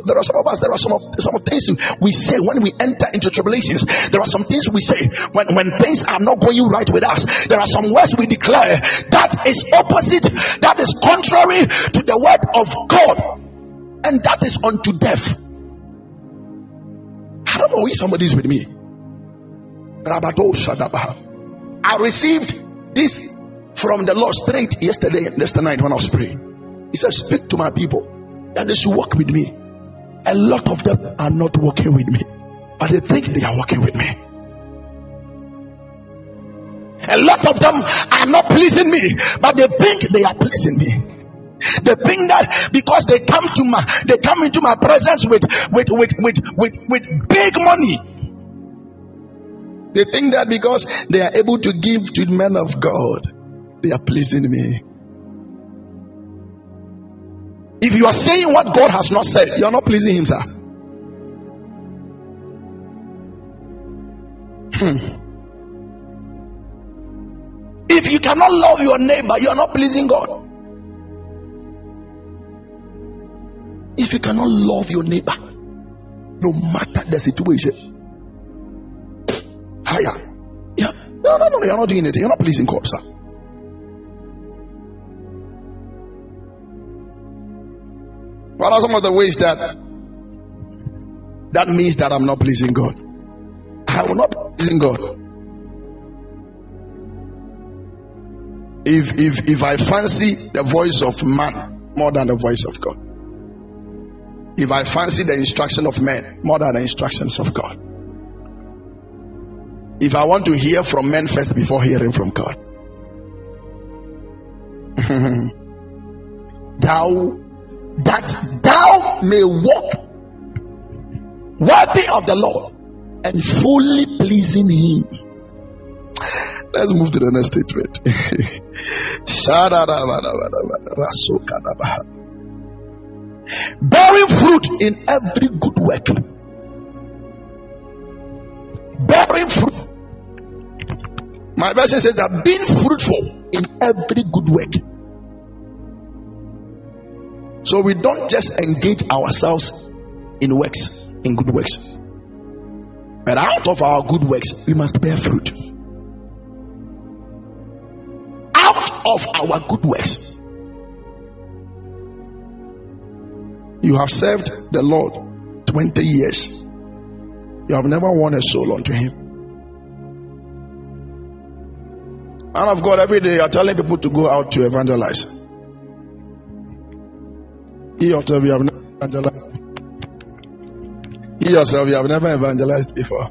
There are some of us, there are some of some things we say when we enter into tribulations. There are some things we say when, when things are not going right with us. There are some words we declare that is opposite, that is contrary to the word of God, and that is unto death. I don't know if somebody is with me. I received this from the Lord straight yesterday, yesterday night when I was praying. He said, Speak to my people that they should walk with me a lot of them are not working with me, but they think they are working with me. A lot of them are not pleasing me, but they think they are pleasing me. They think that because they come to my they come into my presence with with with with with, with big money. They think that because they are able to give to the men of God, they are pleasing me. If you are saying what God has not said, you are not pleasing Him, sir. Hmm. If you cannot love your neighbor, you are not pleasing God. If you cannot love your neighbor, no matter the situation, higher. Yeah, no, no, no, you're not doing it. You're not pleasing God, sir. What are some of the ways that that means that I'm not pleasing God? I will not pleasing God. If if if I fancy the voice of man more than the voice of God. If I fancy the instruction of men more than the instructions of God. If I want to hear from men first before hearing from God. <laughs> Thou that thou may walk worthy of the Lord and fully pleasing Him. Let's move to the next statement. <laughs> Bearing fruit in every good work. Bearing fruit. My version says that being fruitful in every good work. So we don't just engage ourselves in works, in good works. But out of our good works, we must bear fruit. Out of our good works. You have served the Lord 20 years. You have never won a soul unto Him. Man of God, every day you are telling people to go out to evangelize. You yourself, you have never evangelized. You yourself, you have never evangelized before.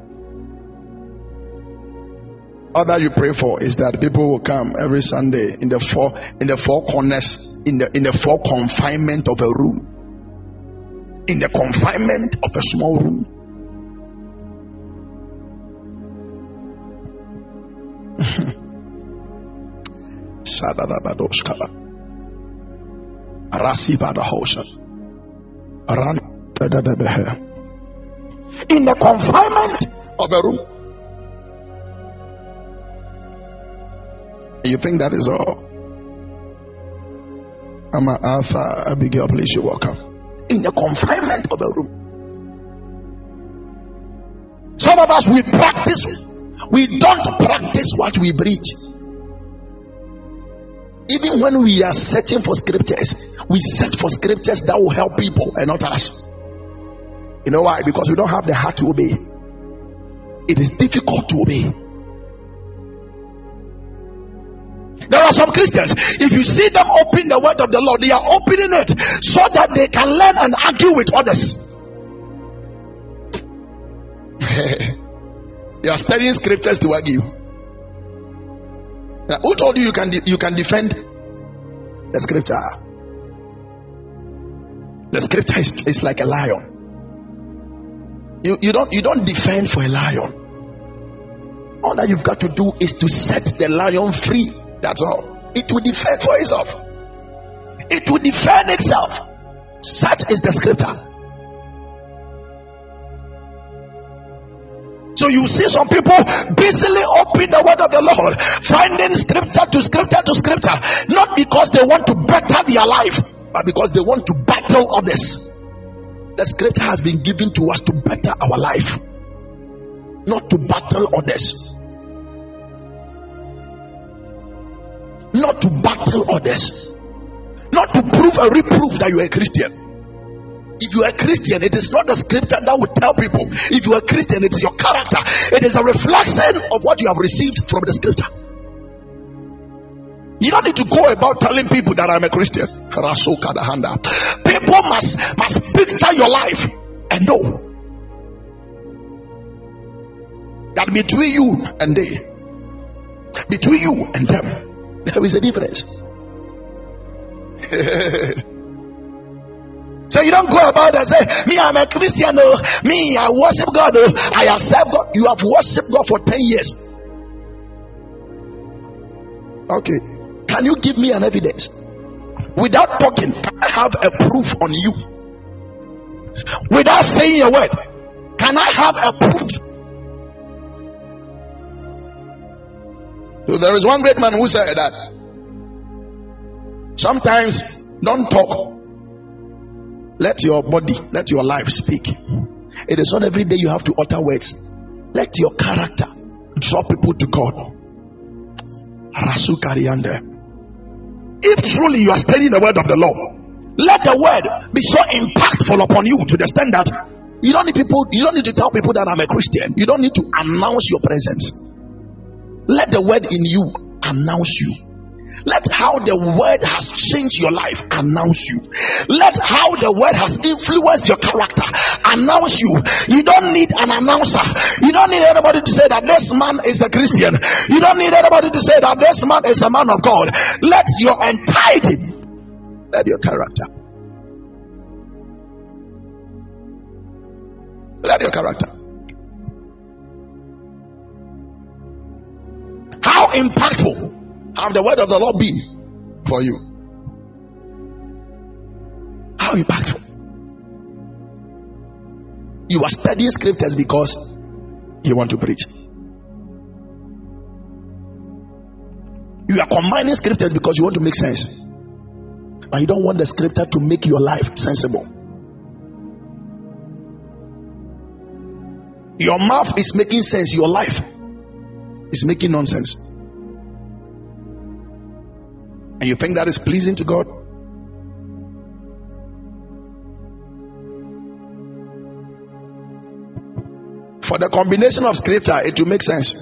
All that you pray for is that people will come every Sunday in the four in the four corners, in the in the four confinement of a room, in the confinement of a small room. <laughs> In the confinement of a room. You think that is all? I'm Arthur Abigail, please you welcome. In the confinement of a room. Some of us we practice, we don't practice what we preach. Even when we are searching for scriptures, we search for scriptures that will help people and not us. You know why? Because we don't have the heart to obey. It is difficult to obey. There are some Christians, if you see them open the word of the Lord, they are opening it so that they can learn and argue with others. <laughs> they are studying scriptures to argue. Now, who told you you can de- you can defend the scripture? The scripture is, is like a lion. You, you don't you don't defend for a lion. All that you've got to do is to set the lion free. That's all. It will defend for itself. It will defend itself. Such is the scripture. So you see some people busily open the word of the Lord, finding scripture to scripture to scripture, not because they want to better their life, but because they want to battle others. The scripture has been given to us to better our life, not to battle others. Not to battle others, not to prove a reproof that you are a Christian. If you are a Christian, it is not the scripture that will tell people. If you are a Christian, it is your character. It is a reflection of what you have received from the scripture. You don't need to go about telling people that I'm a Christian. People must must picture your life and know that between you and they, between you and them, there is a difference. <laughs> So you don't go about and say, Me, I'm a Christian, oh, me, I worship God, oh, I have served God. You have worshipped God for 10 years. Okay. Can you give me an evidence? Without talking, I have a proof on you? Without saying a word, can I have a proof? So there is one great man who said that sometimes don't talk let your body, let your life speak. It is not every day you have to utter words. Let your character draw people to God. If truly you are studying the word of the Lord, let the word be so impactful upon you to the extent that you don't need people, you don't need to tell people that I'm a Christian. You don't need to announce your presence. Let the word in you announce you. Let how the word has changed your life announce you. Let how the word has influenced your character announce you. You don't need an announcer. You don't need anybody to say that this man is a Christian. You don't need anybody to say that this man is a man of God. Let your entirety, let your character. Let your character. How impactful have the word of the Lord been for you? How impactful? You are studying scriptures because you want to preach. You are combining scriptures because you want to make sense. But you don't want the scripture to make your life sensible. Your mouth is making sense, your life is making nonsense. And you think that is pleasing to God? For the combination of scripture, it will make sense.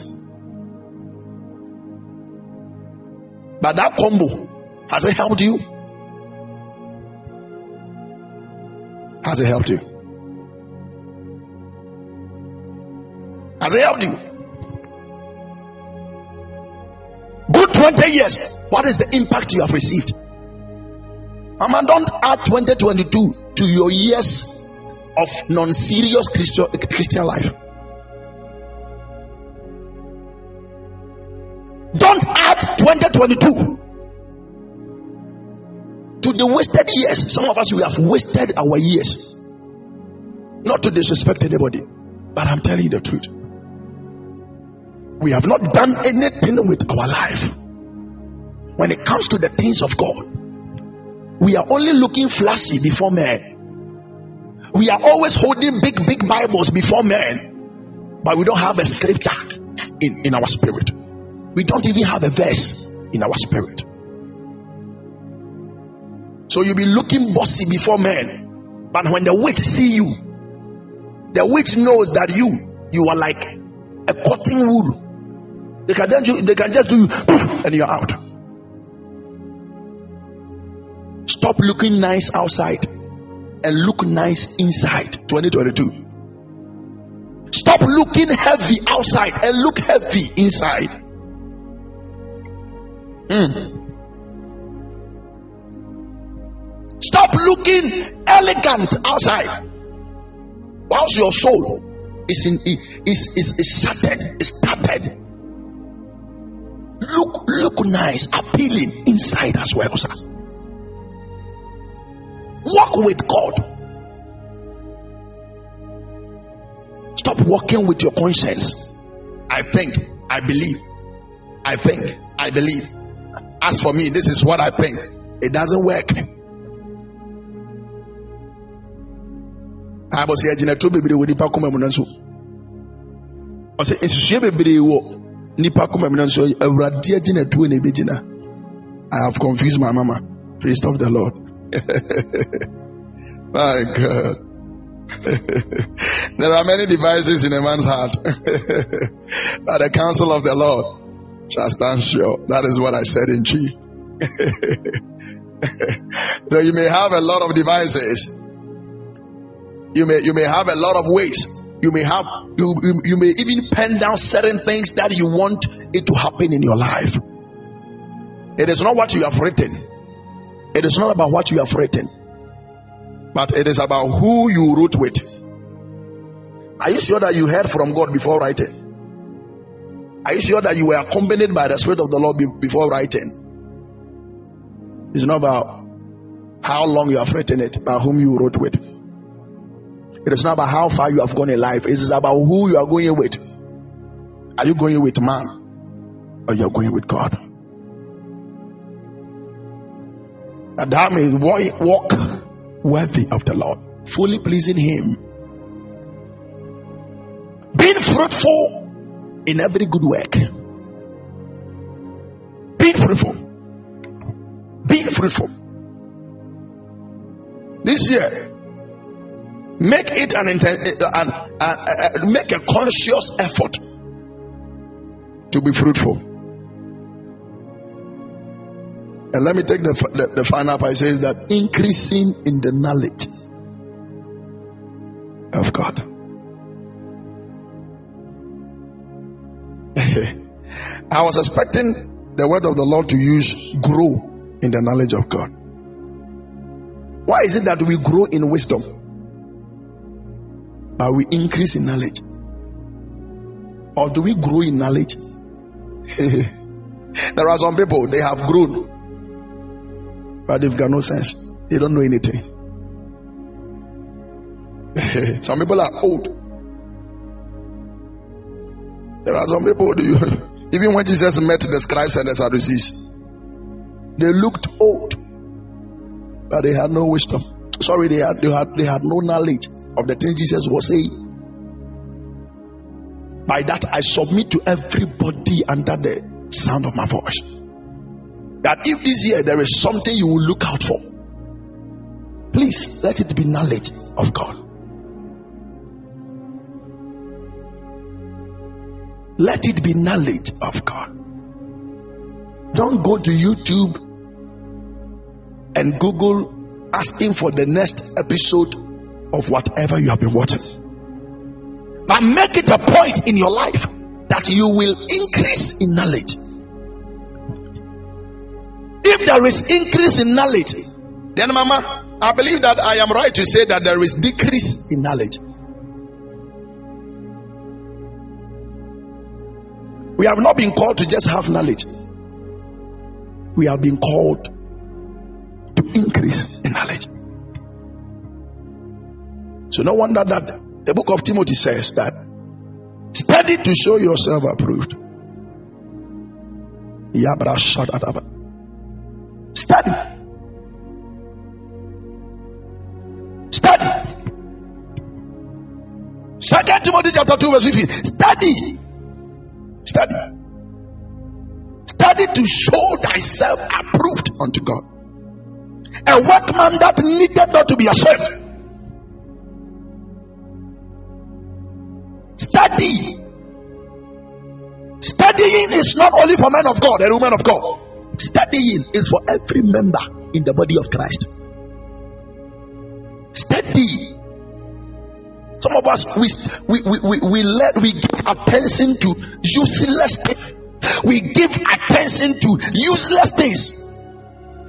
But that combo, has it helped you? Has it helped you? Has it helped you? Good 20 years. What is the impact you have received? Mama, don't add 2022 to your years of non serious Christian, life. Don't add 2022 to the wasted years. Some of us, we have wasted our years. Not to disrespect anybody, but I'm telling you the truth. We have not done anything with our life. When it comes to the things of God, we are only looking flashy before men. We are always holding big, big Bibles before men, but we don't have a scripture in, in our spirit. We don't even have a verse in our spirit. So you'll be looking bossy before men, but when the witch see you, the witch knows that you you are like a cotton wool. They can they can just do and you're out. Stop looking nice outside and look nice inside. 2022. Stop looking heavy outside and look heavy inside. Mm. Stop looking elegant outside, whilst your soul is in is is, is shattered, is tattered. Look look nice, appealing inside as well, sir. Walk with God. Stop walking with your conscience. I think, I believe, I think, I believe. As for me, this is what I think. It doesn't work. Bebree wɔ nipa nso tuo na ebegyina I have confused my mama praise of the Lord <laughs> my God <laughs> there are many devices in a man's heart <laughs> but the counsel of the Lord shall stand sure. That is what I said in G. so you may have a lot of devices. You may you may have a lot of ways. You may have you, you, you may even pen down certain things that you want it to happen in your life. It is not what you have written. It is not about what you have written. But it is about who you wrote with. Are you sure that you heard from God before writing? Are you sure that you were accompanied by the Spirit of the Lord before writing? It's not about how long you have written it, but whom you wrote with. It is not about how far you have gone in life. It is about who you are going with. Are you going with man or you are going with God? And that means walk worthy of the Lord, fully pleasing Him, being fruitful in every good work. being fruitful. being fruitful. This year, make it an, eh, eh, an, an, an make a conscious effort to be fruitful. And let me take the, the, the final part. It says that increasing in the knowledge of God. <laughs> I was expecting the word of the Lord to use grow in the knowledge of God. Why is it that we grow in wisdom? But we increase in knowledge. Or do we grow in knowledge? <laughs> there are some people, they have grown, but they've got no sense. They don't know anything. <laughs> some people are old. There are some people, <laughs> even when Jesus met the scribes and the Sadducees, they looked old, but they had no wisdom. Sorry, they had, they had, they had no knowledge of the things Jesus was saying. By that, I submit to everybody under the sound of my voice that if this year there is something you will look out for, please let it be knowledge of God. Let it be knowledge of God. Don't go to YouTube and Google asking for the next episode of whatever you have been watching. But make it a point in your life that you will increase in knowledge. If there is increase in knowledge, then, Mama, I believe that I am right to say that there is decrease in knowledge. We have not been called to just have knowledge, we have been called to increase in knowledge. So, no wonder that the book of Timothy says that study to show yourself approved. Study. Study. Second Timothy chapter 2, verse 15. Study. Study. Study to show thyself approved unto God. A workman that needed not to be ashamed Study. Studying is not only for men of God and women of God. Studying is for every member in the body of Christ. Study. Some of us we we we, we, we let we give attention to useless things. We give attention to useless things.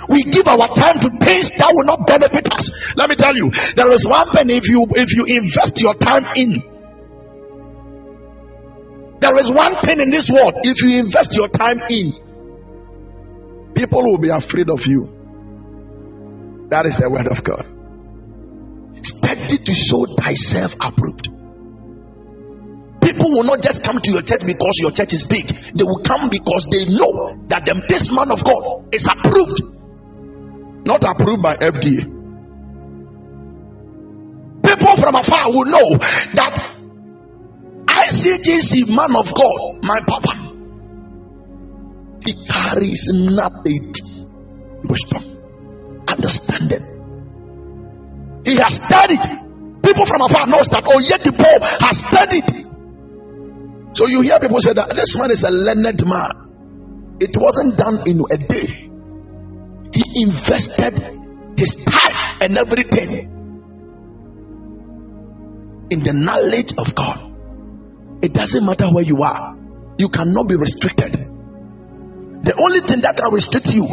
We give our time to things that will not benefit us. Let me tell you, there is one thing if you if you invest your time in there is one thing in this world, if you invest your time in, people will be afraid of you. That is the word of God. Study to show thyself approved. People will not just come to your church because your church is big. They will come because they know that them, this man of God is approved. Not approved by FDA. People from afar will know that ICGC man of God, my papa, he carries knowledge, wisdom, understanding. He has studied. People from afar knows that oh yet the Paul has studied. So you hear people say that this man is a learned man. It wasn't done in a day. He invested his time and everything in the knowledge of God. It doesn't matter where you are, you cannot be restricted. The only thing that can restrict you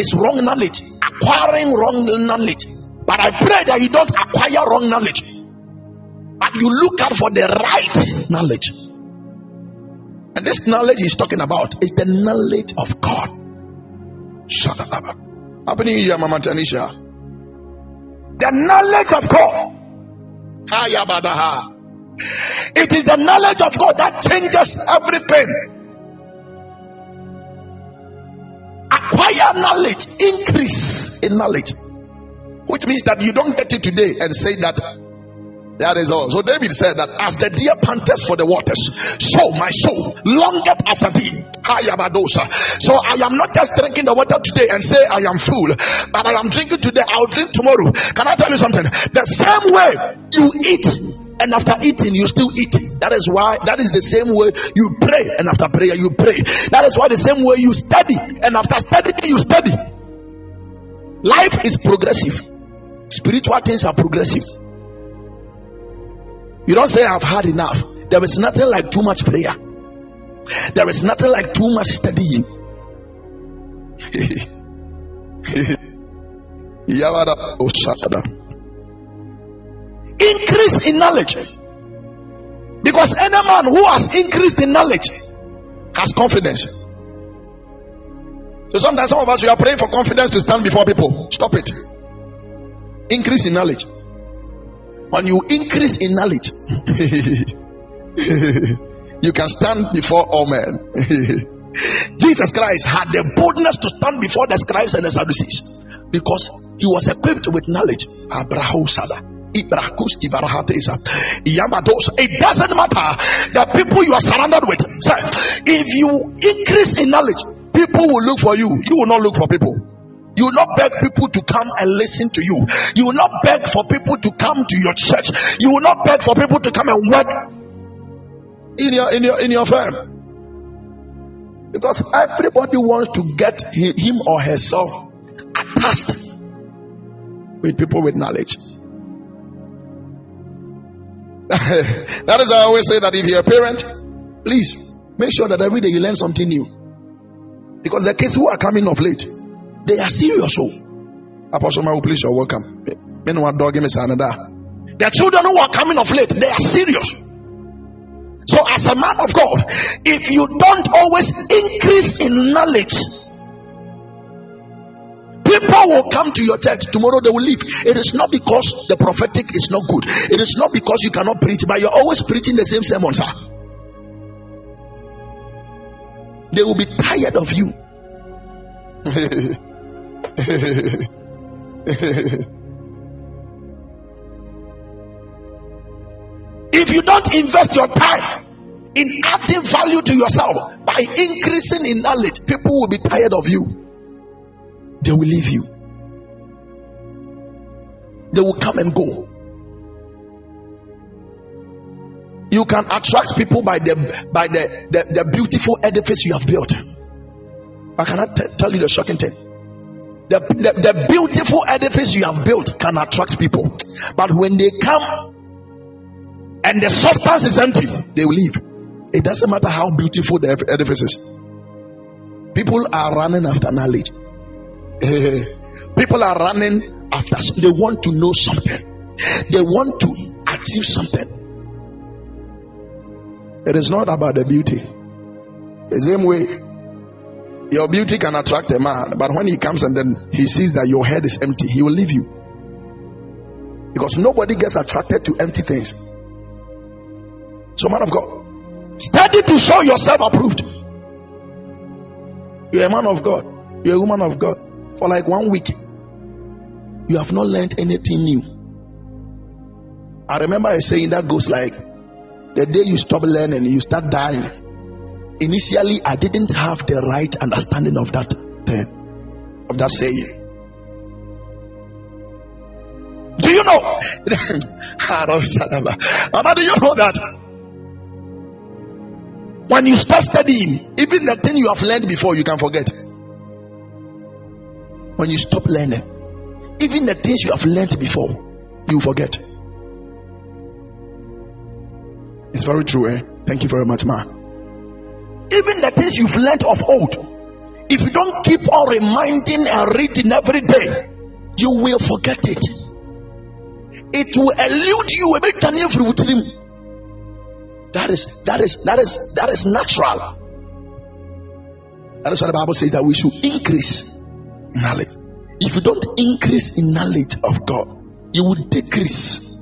is wrong knowledge, acquiring wrong knowledge. But I pray that you don't acquire wrong knowledge, but you look out for the right knowledge. And this knowledge he's talking about is the knowledge of God. Shut up. Happening here, Mama Tanisha. The knowledge of God. It is the knowledge of God that changes everything. Acquire knowledge, increase in knowledge, which means that you don't get it today and say that that is all. So David said that as the deer panteth for the waters, so my soul longeth after thee. I am Adosa. So I am not just drinking the water today and say I am full, but I am drinking today, I'll drink tomorrow. Can I tell you something? The same way you eat and after eating you still eat. That is why that is the same way you pray and after prayer you pray. That is why the same way you study and after studying you study. Life is progressive. Spiritual things are progressive. You don't say i've had enough. There is nothing like too much prayer. There is nothing like too much studying <laughs> oh, increase in knowledge. Because any man who has increased in knowledge has confidence. So sometimes some of us we are praying for confidence to stand before people. Stop it. Increase in knowledge. When you increase in knowledge, <laughs> you can stand before all men. <laughs> Jesus Christ had the boldness to stand before the scribes and the Sadducees because he was equipped with knowledge. It doesn't matter the people you are surrounded with. if you increase in knowledge, people will look for you. You will not look for people. You will not beg people to come and listen to you. You will not beg for people to come to your church. You will not beg for people to come and work in your in your in your firm. Because everybody wants to get him or herself attached with people with knowledge. <laughs> that is I always say that if you're a parent, please make sure that every day you learn something new. Because the kids who are coming of late, they are serious. So, oh. Apostle Mahu, please, you're welcome. The children who are coming of late, they are serious. So, as a man of God, if you don't always increase in knowledge, People will come to your church tomorrow, they will leave. It is not because the prophetic is not good, it is not because you cannot preach, but you're always preaching the same sermon, sir. They will be tired of you. if you don't invest your time in adding value to yourself by increasing in knowledge, people will be tired of you they will leave you. They will come and go. You can attract people by the by the, the, the beautiful edifice you have built. I cannot t- tell you the shocking thing. The, the, the beautiful edifice you have built can attract people, but when they come and the substance is empty, they will leave. It doesn't matter how beautiful the edifice is. People are running after knowledge. <laughs> people are running after they want to know something. They want to achieve something. It is not about the beauty. The same way your beauty can attract a man but when he comes and then he sees that your head is empty he will leave you. Because nobody gets attracted to empty things. So man of god study to show yourself approved. You're a man of god. You're a woman of god for like one week, you have not learned anything new. I remember a saying that goes like, the day you stop learning, you start dying. Initially, I didn't have the right understanding of that thing, of that saying. Do you know? <laughs> Mama, do you know that? When you start studying, even the thing you have learned before, you can forget when you stop learning, even the things you have learned before, you forget. It's very true, eh? Thank you very much, ma. Even the things you've learned of old, if you don't keep on reminding and reading every day, you will forget it. It will elude you That is that is that is that is natural. That is what the Bible says that we should increase knowledge. If you don't increase in knowledge of God, you will decrease.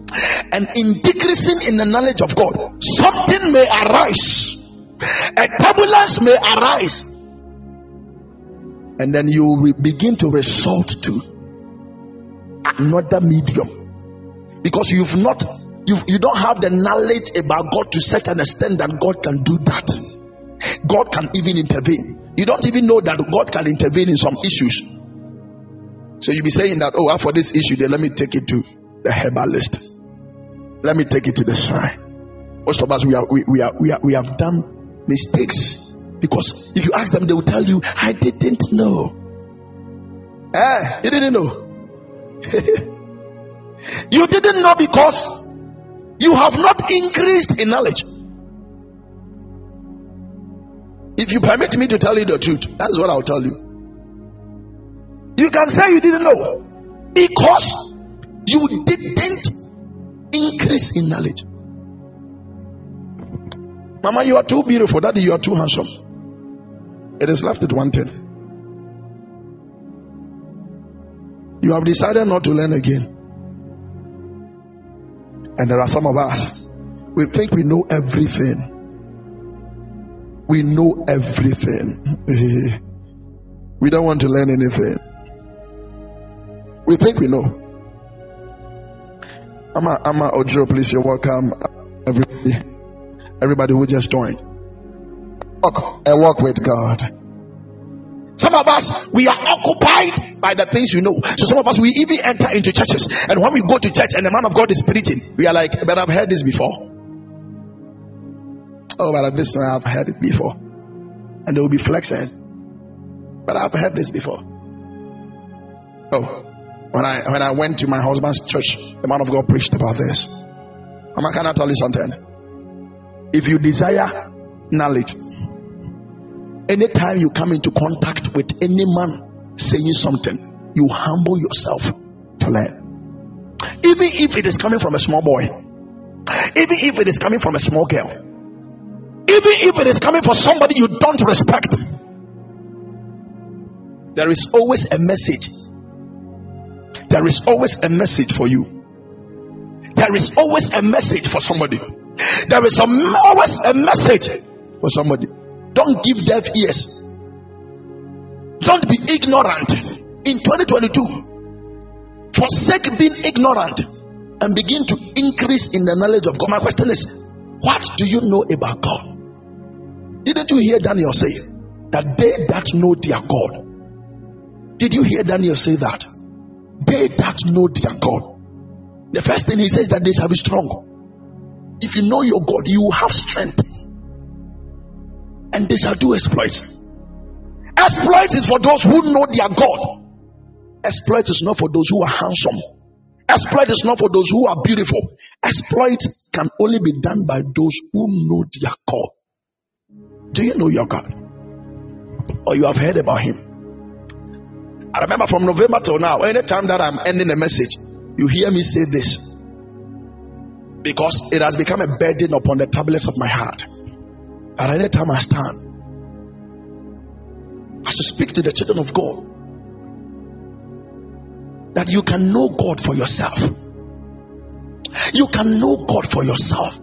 And in decreasing in the knowledge of God, something may arise, a turbulence may arise, and then you will begin to resort to another medium because you've not you, you don't have the knowledge about God to such an extent that God can do that. God can even intervene. You don't even know that God can intervene in some issues so you'll be saying that, oh, for this issue, then let me take it to the herbalist. Let me take it to the shrine. Most of us, we, are, we, we, are, we, are, we have done mistakes. Because if you ask them, they will tell you, I didn't know. Eh, you didn't know. <laughs> you didn't know because you have not increased in knowledge. If you permit me to tell you the truth, that's what I'll tell you. You can say you didn't know because you didn't Increase in knowledge. Mama, you are too beautiful. Daddy, you are too handsome. It is left at one thing. You have decided not to learn again. And there are some of us, we think we know everything. We know everything. <laughs> we don't want to learn anything. We think we know. Ama Ama Ojo, please, you're welcome. Everybody, everybody who just joined. Walk and walk with God. Some of us, we are occupied by the things you know. So some of us, we even enter into churches. And when we go to church and the man of God is preaching, we are like, but I've heard this before. Oh, but this one, I've heard it before. And they will be flexing. But I've heard this before. Oh, when I when I went to my husband's church, the man of God preached about this. Can I tell you something? If you desire knowledge, anytime you come into contact with any man saying something, you humble yourself to learn. Even if it is coming from a small boy, even if it is coming from a small girl, even if it is coming from somebody you don't respect, there is always a message there is always a message for you. There is always a message for somebody. There is a, always a message for somebody. Don't give deaf ears. Don't be ignorant. In 2022, forsake being ignorant and begin to increase in the knowledge of God. My question is, what do you know about God? Didn't you hear Daniel say that they that know their God? Did you hear Daniel say that? They that know their God. The first thing he says that they shall be strong. If you know your God, you will have strength. And they shall do exploits. Exploits is for those who know their God. Exploit is not for those who are handsome. Exploit is not for those who are beautiful. Exploit can only be done by those who know their God. Do you know your God? Or you have heard about him? I remember from November till now, anytime that I'm ending a message, you hear me say this because it has become a burden upon the tablets of my heart. At any time I stand, as to speak to the children of God, that you can know God for yourself. You can know God for yourself.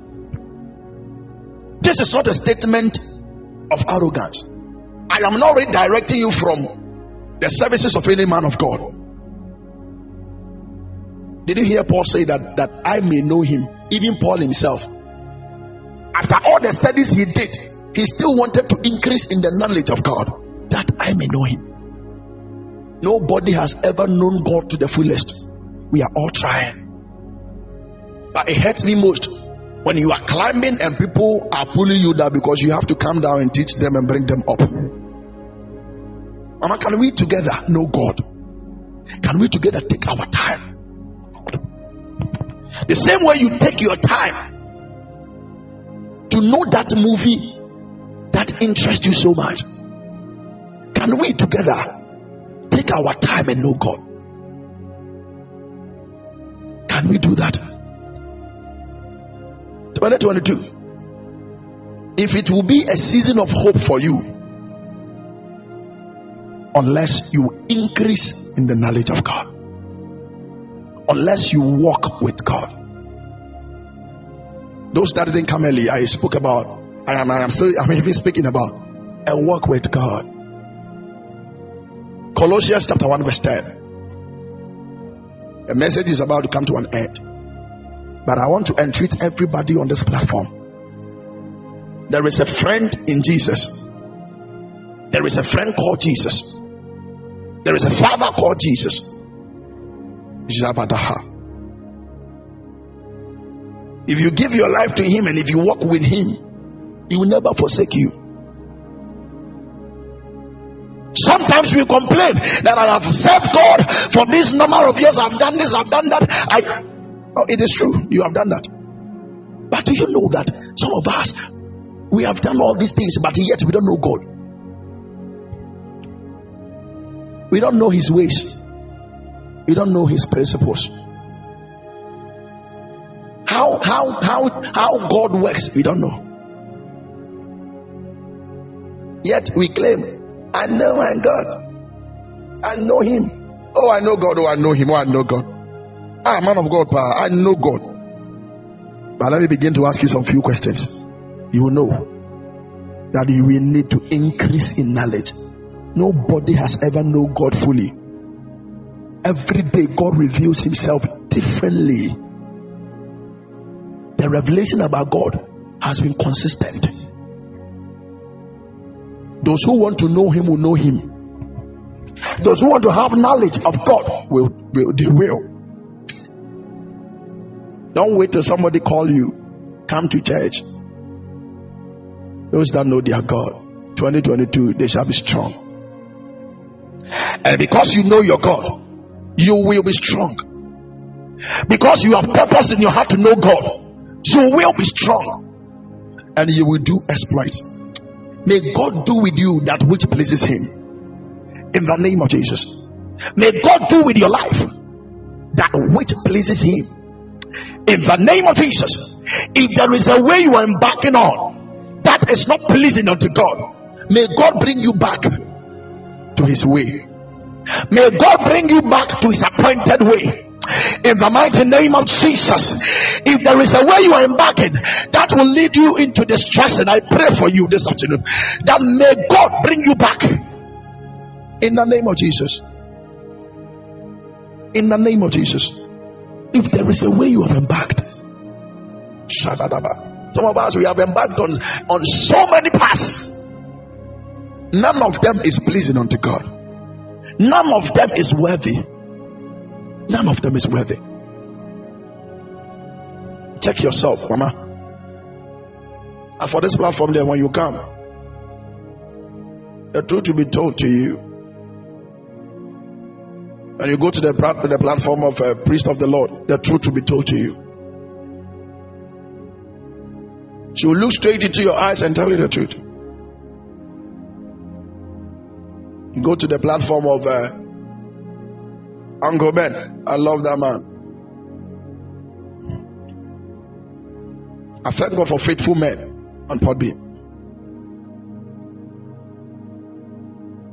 This is not a statement of arrogance. I am not redirecting you from the services of any man of God. Did you hear Paul say that that I may know him? Even Paul himself, after all the studies he did, he still wanted to increase in the knowledge of God that I may know him. Nobody has ever known God to the fullest. We are all trying. But it hurts me most when you are climbing and people are pulling you down because you have to come down and teach them and bring them up. Mama, can we together know God? Can we together take our time? The same way you take your time to know that movie that interests you so much. Can we together take our time and know God? Can we do that? 2022. If it will be a season of hope for you, unless you increase in the knowledge of God, unless you walk with God. Those that didn't come early, I spoke about, I am, I am still, I'm even speaking about a walk with God. Colossians chapter 1, verse 10. The message is about to come to an end. But I want to entreat everybody on this platform. There is a friend in Jesus. There is a friend called Jesus. There is a father called Jesus. If you give your life to him and if you walk with him, he will never forsake you. Sometimes we complain that I have served God for this number of years. I've done this, I've done that. I, oh, it is true, you have done that. But do you know that some of us we have done all these things, but yet we don't know God? We don't know his ways. We don't know his principles. how how how how God works, we don't know. Yet we claim, I know my God. I know him. Oh, I know God. Oh, I know him. Oh, I know God. Ah, man of God, I know God. But let me begin to ask you some few questions. You know that you will need to increase in knowledge. Nobody has ever known God fully. Every day, God reveals Himself differently. The revelation about God has been consistent. Those who want to know Him will know Him. Those who want to have knowledge of God will, will they will. Don't wait till somebody call you. Come to church. Those that know their God, 2022, they shall be strong. And because you know your God, you will be strong. Because you have purpose in your heart to know God, you will be strong. And you will do exploits. May God do with you that which pleases Him. In the name of Jesus. May God do with your life that which pleases Him. In the name of Jesus. If there is a way you are embarking on that is not pleasing unto God, may God bring you back to His way. May God bring you back to His appointed way in the mighty name of Jesus. If there is a way you are embarking that will lead you into distress, and I pray for you this afternoon that may God bring you back in the name of Jesus. In the name of Jesus. If there is a way you have embarked, some of us we have embarked on, on so many paths. None of them is pleasing unto God. None of them is worthy. None of them is worthy. Check yourself, Mama. And for this platform, there, when you come, the truth will be told to you. And you go to the, the platform of a priest of the Lord, the truth will be told to you. She will look straight into your eyes and tell you the truth. Go to the platform of uh, Uncle Ben. I love that man. I thank God for faithful men on Podbean.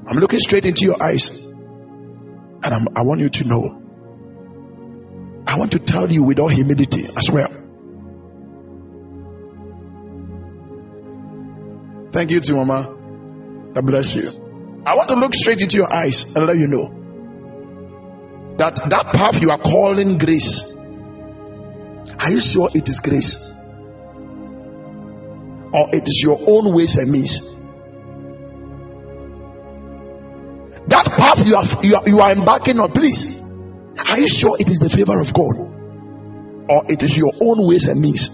I'm looking straight into your eyes, and I'm, I want you to know. I want to tell you with all humility as well. Thank you, to Mama. God bless you. I want to look straight into your eyes and let you know that that path you are calling grace. Are you sure it is grace? Or it is your own ways and means? That path you are, you are, you are embarking on, please. Are you sure it is the favor of God? Or it is your own ways and means?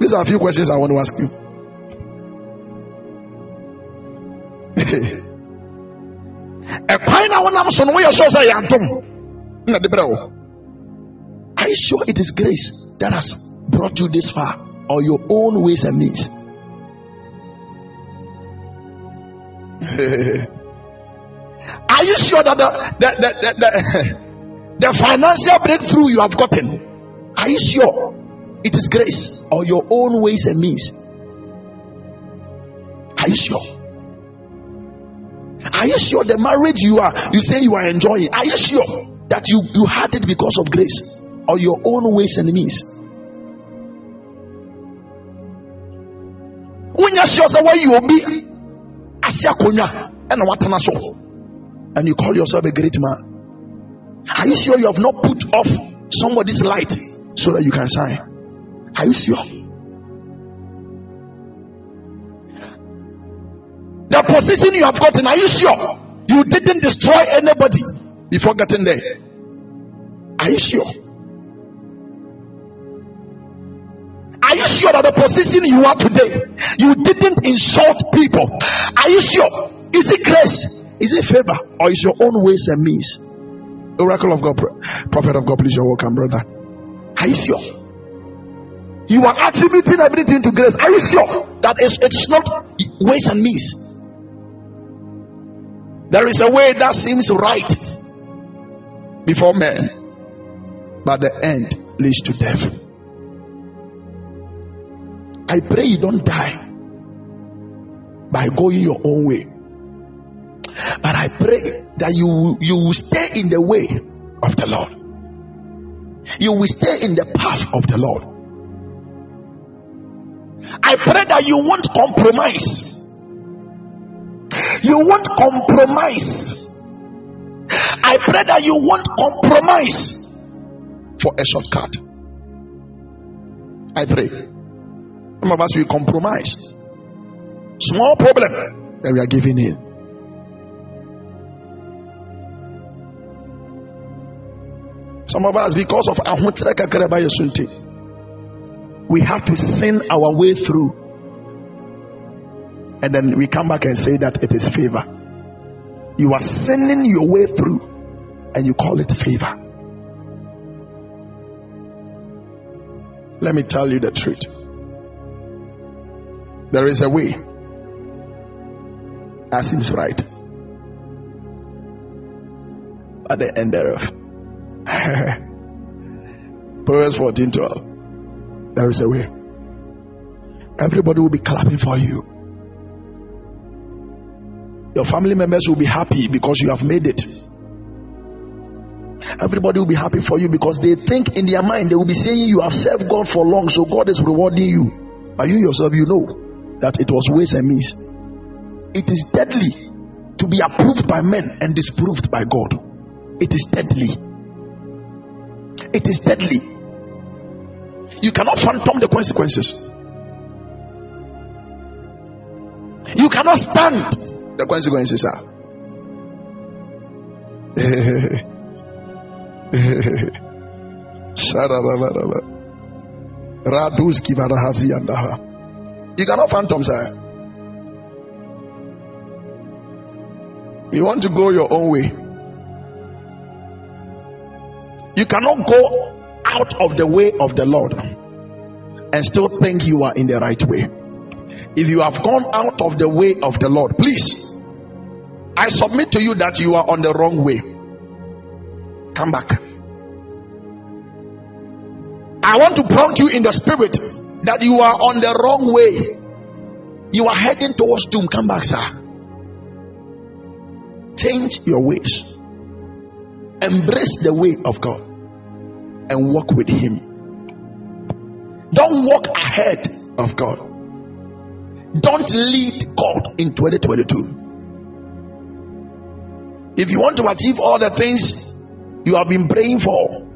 These are a few questions I want to ask you. So no na de are you sure it is grace that has brought you this far? Or your own ways and means? <laughs> Are you sure that the, the, the, the, <laughs> the financial breakthrough you have gotten are you sure it is grace or your own ways and means? Are you sure are you sure the marriage you are you say you are enjoying? Are you sure that you, you had it because of grace or your own ways and means? You sure why you be and you call yourself a great man. Are you sure you have not put off somebody's light so that you can shine? Are you sure? The position you have gotten, are you sure you didn't destroy anybody before getting there? Are you sure? Are you sure that the position you are today, you didn't insult people? Are you sure? Is it grace? Is it favor? Or is your own ways and means? Oracle of God, prophet of God, please, you're welcome, brother. Are you sure? You are attributing everything to grace. Are you sure that it's, it's not ways and means? There is a way that seems right before men, but the end leads to death. I pray you don't die by going your own way. But I pray that you, you will stay in the way of the Lord. You will stay in the path of the Lord. I pray that you won't compromise. You won't compromise. I pray that you won't compromise for a shortcut. I pray. Some of us will compromise. Small problem that we are giving in. Some of us, because of we have to sin our way through. And then we come back and say that it is favor. You are sending your way through and you call it favor. Let me tell you the truth. There is a way that seems right. At the end thereof. <laughs> Proverbs 14 12. There is a way. Everybody will be clapping for you. Your family members will be happy because you have made it. Everybody will be happy for you because they think in their mind they will be saying you have served God for long, so God is rewarding you. But you yourself, you know that it was waste and means. It is deadly to be approved by men and disproved by God. It is deadly. It is deadly. You cannot phantom the consequences. You cannot stand the consequences are. <laughs> You cannot phantom, sir. You want to go your own way. You cannot go out of the way of the Lord and still think you are in the right way. If you have gone out of the way of the Lord, please, I submit to you that you are on the wrong way. Come back. I want to prompt you in the spirit that you are on the wrong way. You are heading towards doom. Come back, sir. Change your ways. Embrace the way of God and walk with Him. Don't walk ahead of God. Don't lead God in 2022. If you want to achieve all the things you have been praying for,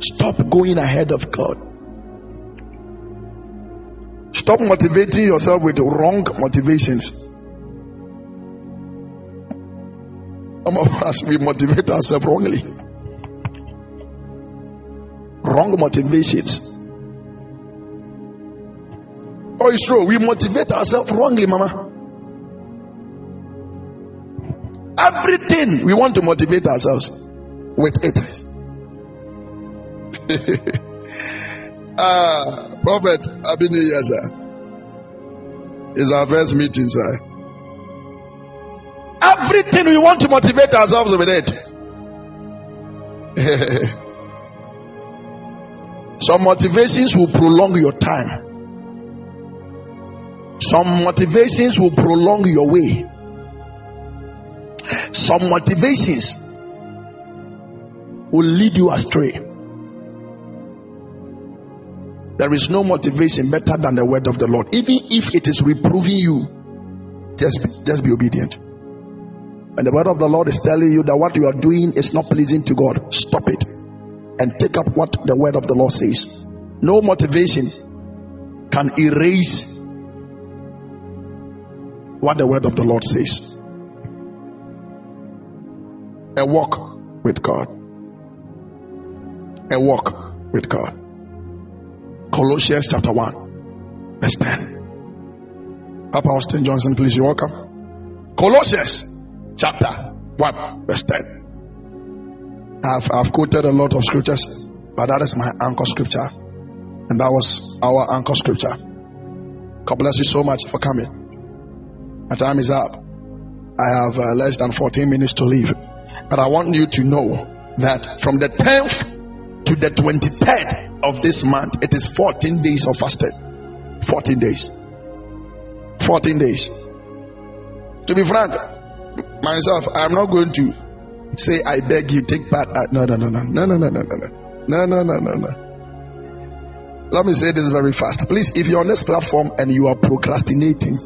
stop going ahead of God. Stop motivating yourself with wrong motivations. Some of us, we motivate ourselves wrongly. Wrong motivations. Oh, it's true. We motivate ourselves wrongly, Mama. Everything we want to motivate ourselves with it. <laughs> ah, Prophet Abinu Yaza is our first meeting, sir. Everything we want to motivate ourselves with it. <laughs> Some motivations will prolong your time. Some motivations will prolong your way. Some motivations will lead you astray. There is no motivation better than the word of the Lord. Even if it is reproving you, just, just be obedient. And the word of the Lord is telling you that what you are doing is not pleasing to God. Stop it and take up what the word of the Lord says. No motivation can erase what the word of the Lord says a walk with God. A walk with God. Colossians chapter 1, verse 10. Papa Austin Johnson, please, you welcome. Colossians chapter 1, verse 10. I've, I've quoted a lot of scriptures, but that is my anchor scripture. And that was our anchor scripture. God bless you so much for coming. My time is up. I have uh, less than 14 minutes to leave. But I want you to know that from the 10th to the 23rd of this month, it is 14 days of fasting. 14 days. 14 days. To be frank, myself, I'm not going to say, I beg you, take part. Uh, no, no, no, no, no, no, no, no, no, no, no, no, no, no. Let me say this very fast. Please, if you're on this platform and you are procrastinating,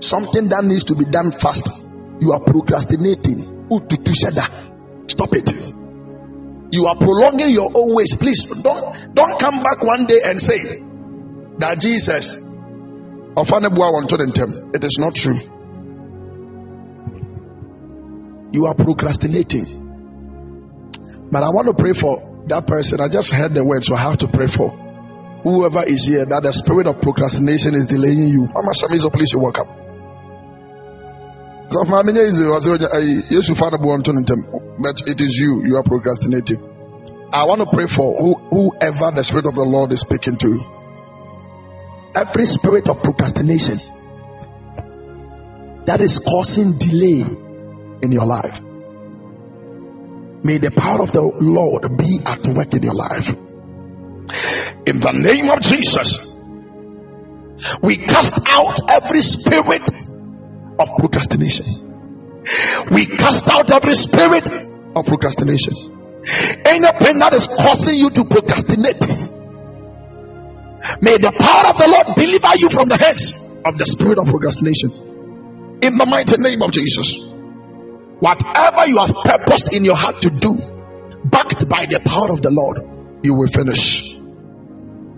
something that needs to be done fast, you are procrastinating. Stop it. You are prolonging your own ways. Please don't don't come back one day and say that Jesus it is not true. You are procrastinating. But I want to pray for that person. I just heard the word, so I have to pray for whoever is here that the spirit of procrastination is delaying you. Mama Shamizo, please, you're welcome. So, Mamina is yes, you father but it is you, you are procrastinating. I want to pray for who, whoever the Spirit of the Lord is speaking to. Every spirit of procrastination that is causing delay in your life. May the power of the Lord be at work in your life. In the name of Jesus, we cast out every spirit of procrastination. We cast out every spirit of procrastination. Anything that is causing you to procrastinate, may the power of the Lord deliver you from the hands of the spirit of procrastination. In the mighty name of Jesus. Whatever you have purposed in your heart to do, backed by the power of the Lord, you will finish.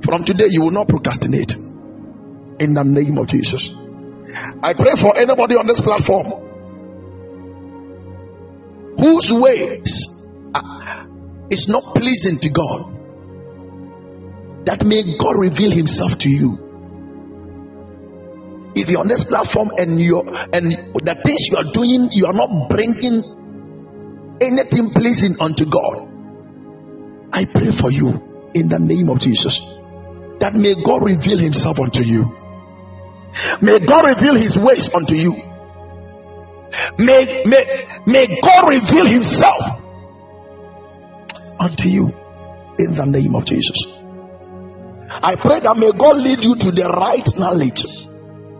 From today, you will not procrastinate. In the name of Jesus. I pray for anybody on this platform whose ways is not pleasing to God. That may God reveal Himself to you. If you're on this platform and you and the things you are doing, you are not bringing anything pleasing unto God. I pray for you in the name of Jesus that may God reveal Himself unto you. May God reveal his ways unto you. May, may, may God reveal himself unto you in the name of Jesus. I pray that may God lead you to the right knowledge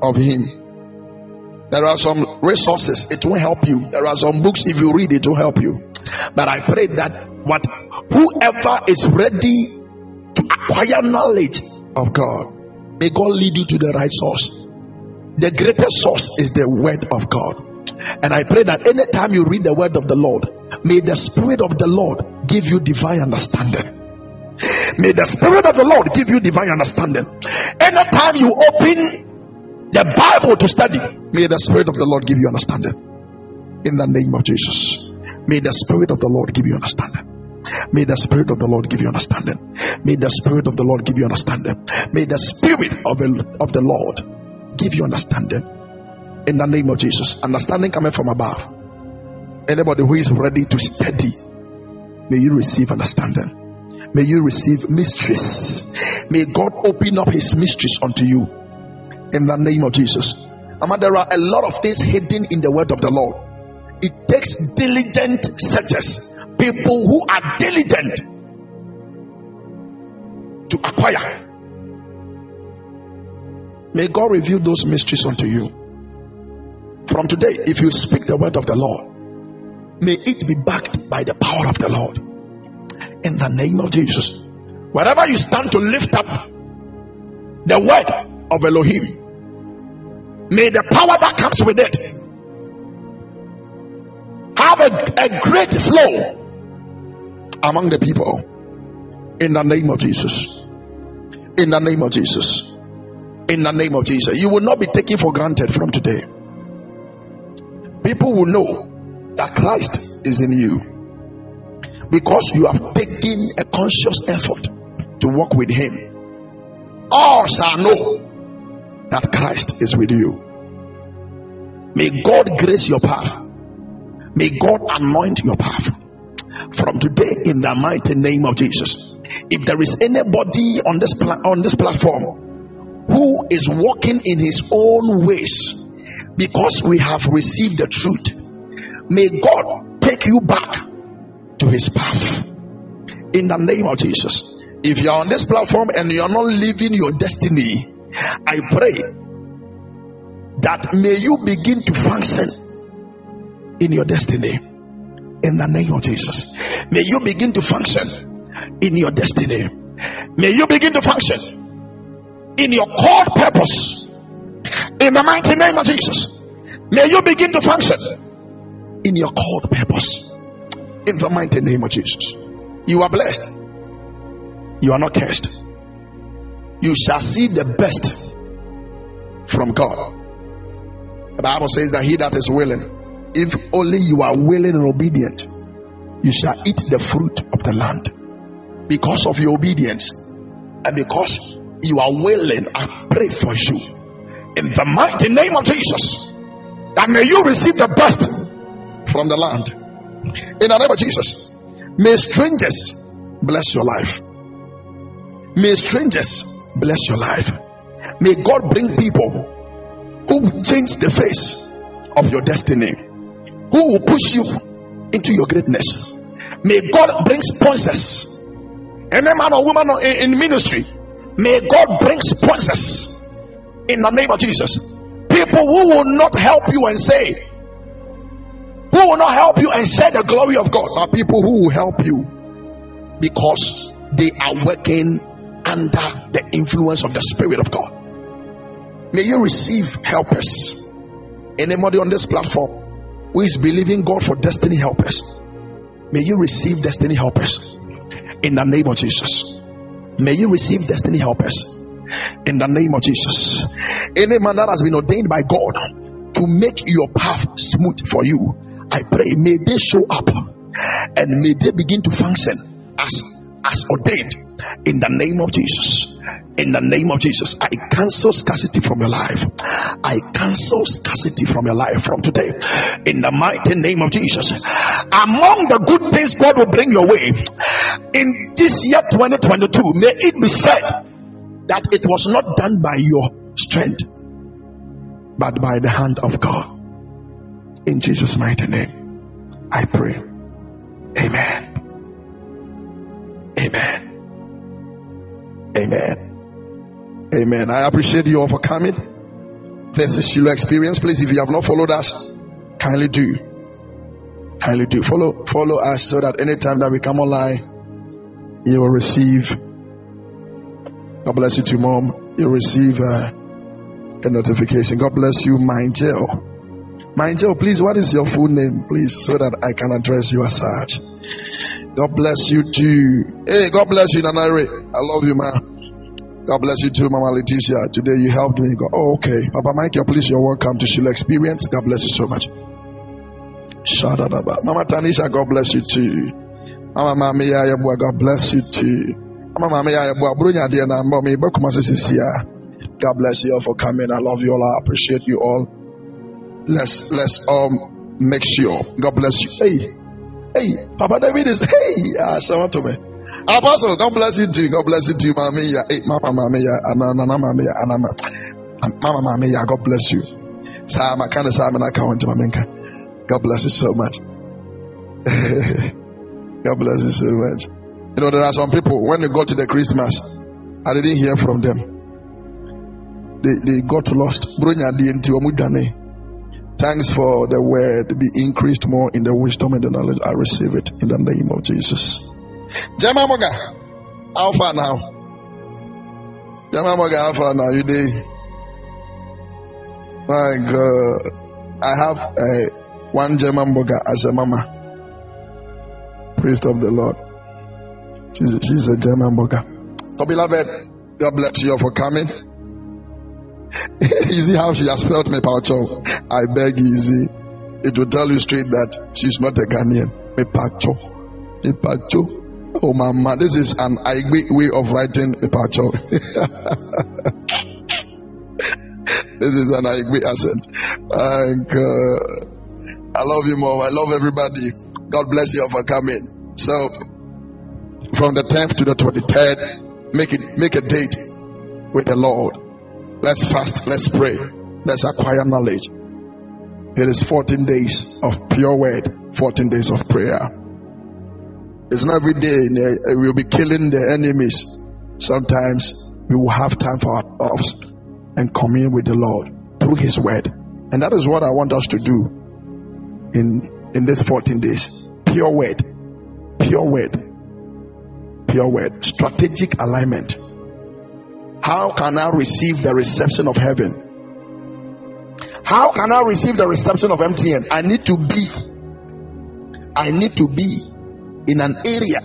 of him. There are some resources, it will help you. There are some books, if you read, it will help you. But I pray that what whoever is ready to acquire knowledge of God, may God lead you to the right source the greatest source is the word of God. And I pray that anytime you read the word of the Lord, may the spirit of the Lord give you divine understanding. May the spirit of the Lord give you divine understanding. Anytime you open the Bible to study, may the spirit of the Lord give you understanding. In the name of Jesus. May the spirit of the Lord give you understanding. May the Spirit of the Lord give you understanding. May the Spirit of the Lord give you understanding. May the Spirit of the, of the Lord give you understanding in the name of Jesus. Understanding coming from above. Anybody who is ready to study, may you receive understanding. May you receive mysteries. May God open up His mysteries unto you in the name of Jesus. Ama, there are a lot of things hidden in the word of the Lord. It takes diligent searchers, people who are diligent to acquire May God reveal those mysteries unto you. From today, if you speak the word of the Lord, may it be backed by the power of the Lord. In the name of Jesus. Wherever you stand to lift up the word of Elohim, may the power that comes with it have a, a great flow among the people. In the name of Jesus. In the name of Jesus in the name of Jesus. You will not be taken for granted from today. People will know that Christ is in you because you have taken a conscious effort to walk with Him. All shall know that Christ is with you. May God grace your path. May God anoint your path from today in the mighty name of Jesus. If there is anybody on this pla- on this platform who is walking in his own ways because we have received the truth. May God take you back to his path In the name of Jesus. If you are on this platform and you are not living your destiny, I pray that may you begin to function in your destiny. In the name of Jesus. May you begin to function in your destiny. May you begin to function in your called purpose. In the mighty name of Jesus. May you begin to function in your called purpose. In the mighty name of Jesus. You are blessed. You are not cursed. You shall see the best from God. The Bible says that he that is willing, if only you are willing and obedient, you shall eat the fruit of the land. Because of your obedience and because you are willing, I pray for you in the mighty name of Jesus that may you receive the best from the land. In the name of Jesus, may strangers bless your life. May strangers bless your life. May God bring people who will change the face of your destiny, who will push you into your greatness. May God bring sponsors, any man or woman in ministry. May God bring sponsors in the name of Jesus. People who will not help you and say, who will not help you and share the glory of God are people who will help you because they are working under the influence of the Spirit of God. May you receive helpers. Anybody on this platform who is believing God for destiny helpers, may you receive destiny helpers in the name of Jesus. May you receive destiny helpers. In the name of Jesus. Any man that has been ordained by God to make your path smooth for you, I pray may they show up and may they begin to function as as ordained. In the name of Jesus in the name of Jesus. I cancel scarcity from your life. I cancel scarcity from your life from today in the mighty name of Jesus. Among the good things God will bring your way in this year 2022, may it be said that it was not done by your strength but by the hand of God. In Jesus' mighty name, I pray. Amen. Amen. Amen. Amen. I appreciate you all for coming. This is Shiloh Experience. Please, if you have not followed us, kindly do. Kindly do. Follow follow us so that anytime that we come online, you will receive. God bless you too, mom. You'll receive uh, a notification. God bless you. My jail, please, what is your full name, please, so that I can address you as such. God bless you too. Hey, God bless you, Nanare. I love you, man. God bless you too, Mama Leticia. Today you helped me. Go, oh, okay. Papa Michael, please, you're welcome to Shiloh Experience. God bless you so much. Mama Tanisha, God bless you too. Mama Mami Yayabua, God bless you too. Mama Mami Yayabua, Brunya Diana, Mommy, God bless you all for coming. I love you all. I appreciate you all. Let's let's um make sure. God bless you. Hey, hey, Papa David is hey, ah, uh, someone to me. Apostle, God bless you too. God bless you too, Mami. Hey, Mama, Mami, Anana, Mami, Anama. Mama, Mami, God bless you. Sama, kind of Sama, I can't Maminka. God bless you so much. <laughs> God bless you so much. You know, there are some people, when they go to the Christmas, I didn't hear from them. They, they got lost. Thanks for the word. Be increased more in the wisdom and the knowledge. I receive it in the name of Jesus. Jama Moga, how far now? Jama Moga, how far now? You day? My God, I have a one German Moga as a mama. Praise of the Lord. She's, she's a German Moga. So, beloved, God bless you for coming. <laughs> you see how she has felt me, Pacho. I beg you, see. It will tell you straight that she's not a Ghanaian. Me Pacho. Me Pacho. Oh, mama, this is an Igwe way of writing a pacho. <laughs> this is an Igwe accent. Like, uh, I love you more. I love everybody. God bless you for coming. So, from the 10th to the 23rd, make it make a date with the Lord. Let's fast. Let's pray. Let's acquire knowledge. It is 14 days of pure word, 14 days of prayer. It's not every day eh, we'll be killing the enemies. Sometimes we will have time for ourselves and commune with the Lord through His Word. And that is what I want us to do in, in these 14 days. Pure Word. Pure Word. Pure Word. Strategic alignment. How can I receive the reception of heaven? How can I receive the reception of MTN? I need to be, I need to be in an area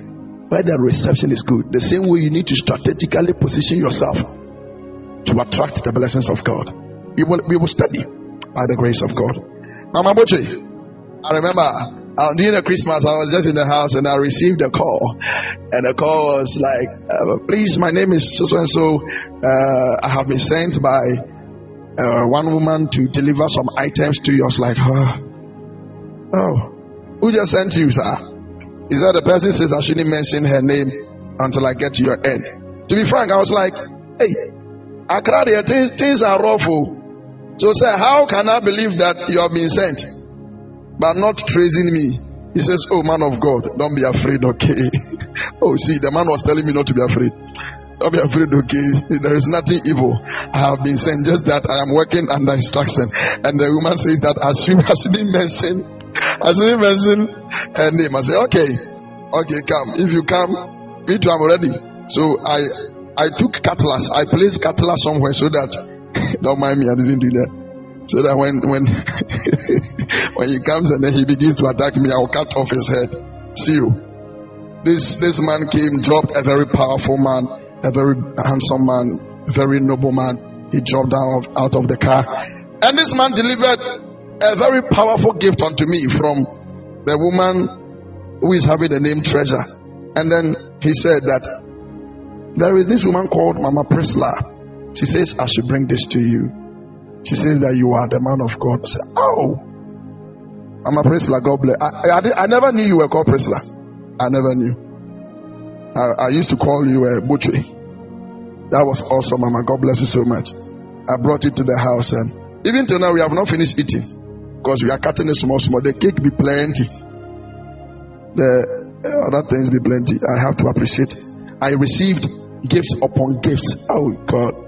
where the reception is good. The same way you need to strategically position yourself to attract the blessings of God. We will, we will study by the grace of God. Mama Boche, I remember uh, during the Christmas, I was just in the house and I received a call, and the call was like, uh, "Please, my name is so and so. I have been sent by uh, one woman to deliver some items to you. I was like, oh, oh, who just sent you, sir? Is that the person says I shouldn't mention her name until I get to your end. To be frank, I was like, hey, there things, things are awful. So say, how can I believe that you have been sent, but not tracing me? He says, Oh man of God, don't be afraid, okay? <laughs> oh, see, the man was telling me not to be afraid. Don't be afraid, okay? There is nothing evil. I have been sent, just that I am working under instruction. And the woman says that as soon <laughs> as she didn't mention, as she didn't mention her name, I say, okay, okay, come. If you come, me too, I'm ready. So I I took cutlass. I placed cutlass somewhere so that <laughs> don't mind me, I didn't do that. So that when when <laughs> when he comes and then he begins to attack me, I'll cut off his head. See you. This this man came, dropped a very powerful man a very handsome man, very noble man. He dropped down of, out of the car. And this man delivered a very powerful gift unto me from the woman who is having the name Treasure. And then he said that there is this woman called Mama Prisla. She says, I should bring this to you. She says that you are the man of God. Oh. I'm a Prisla, God bless. I, I, I, never knew you were called Prisla. I never knew. I, I used to call you a uh. That was awesome, Mama. God bless you so much. I brought it to the house, and even till now, we have not finished eating because we are cutting it small, small. The cake be plenty. The other things be plenty. I have to appreciate. I received gifts upon gifts. Oh God,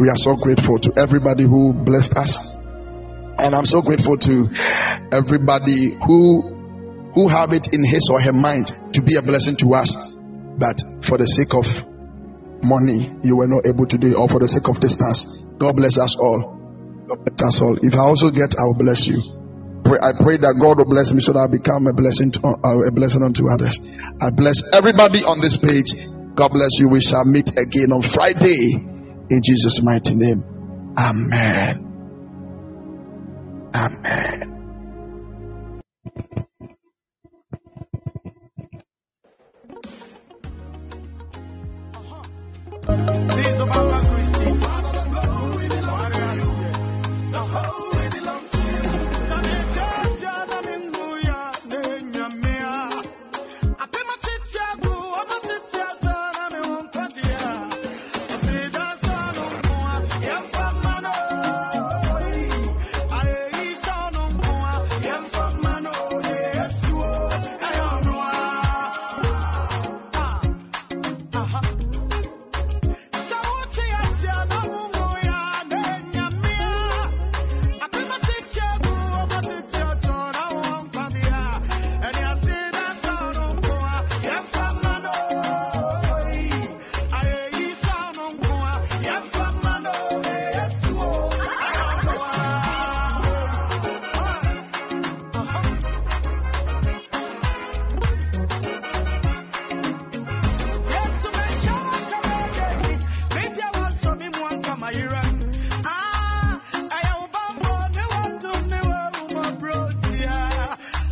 we are so grateful to everybody who blessed us, and I'm so grateful to everybody who who have it in his or her mind to be a blessing to us that for the sake of money you were not able to do it, or for the sake of distance. God bless us all. God bless us all. If I also get, I will bless you. I pray that God will bless me so that I become a blessing, to, uh, a blessing unto others. I bless everybody on this page. God bless you. We shall meet again on Friday in Jesus' mighty name. Amen. Amen.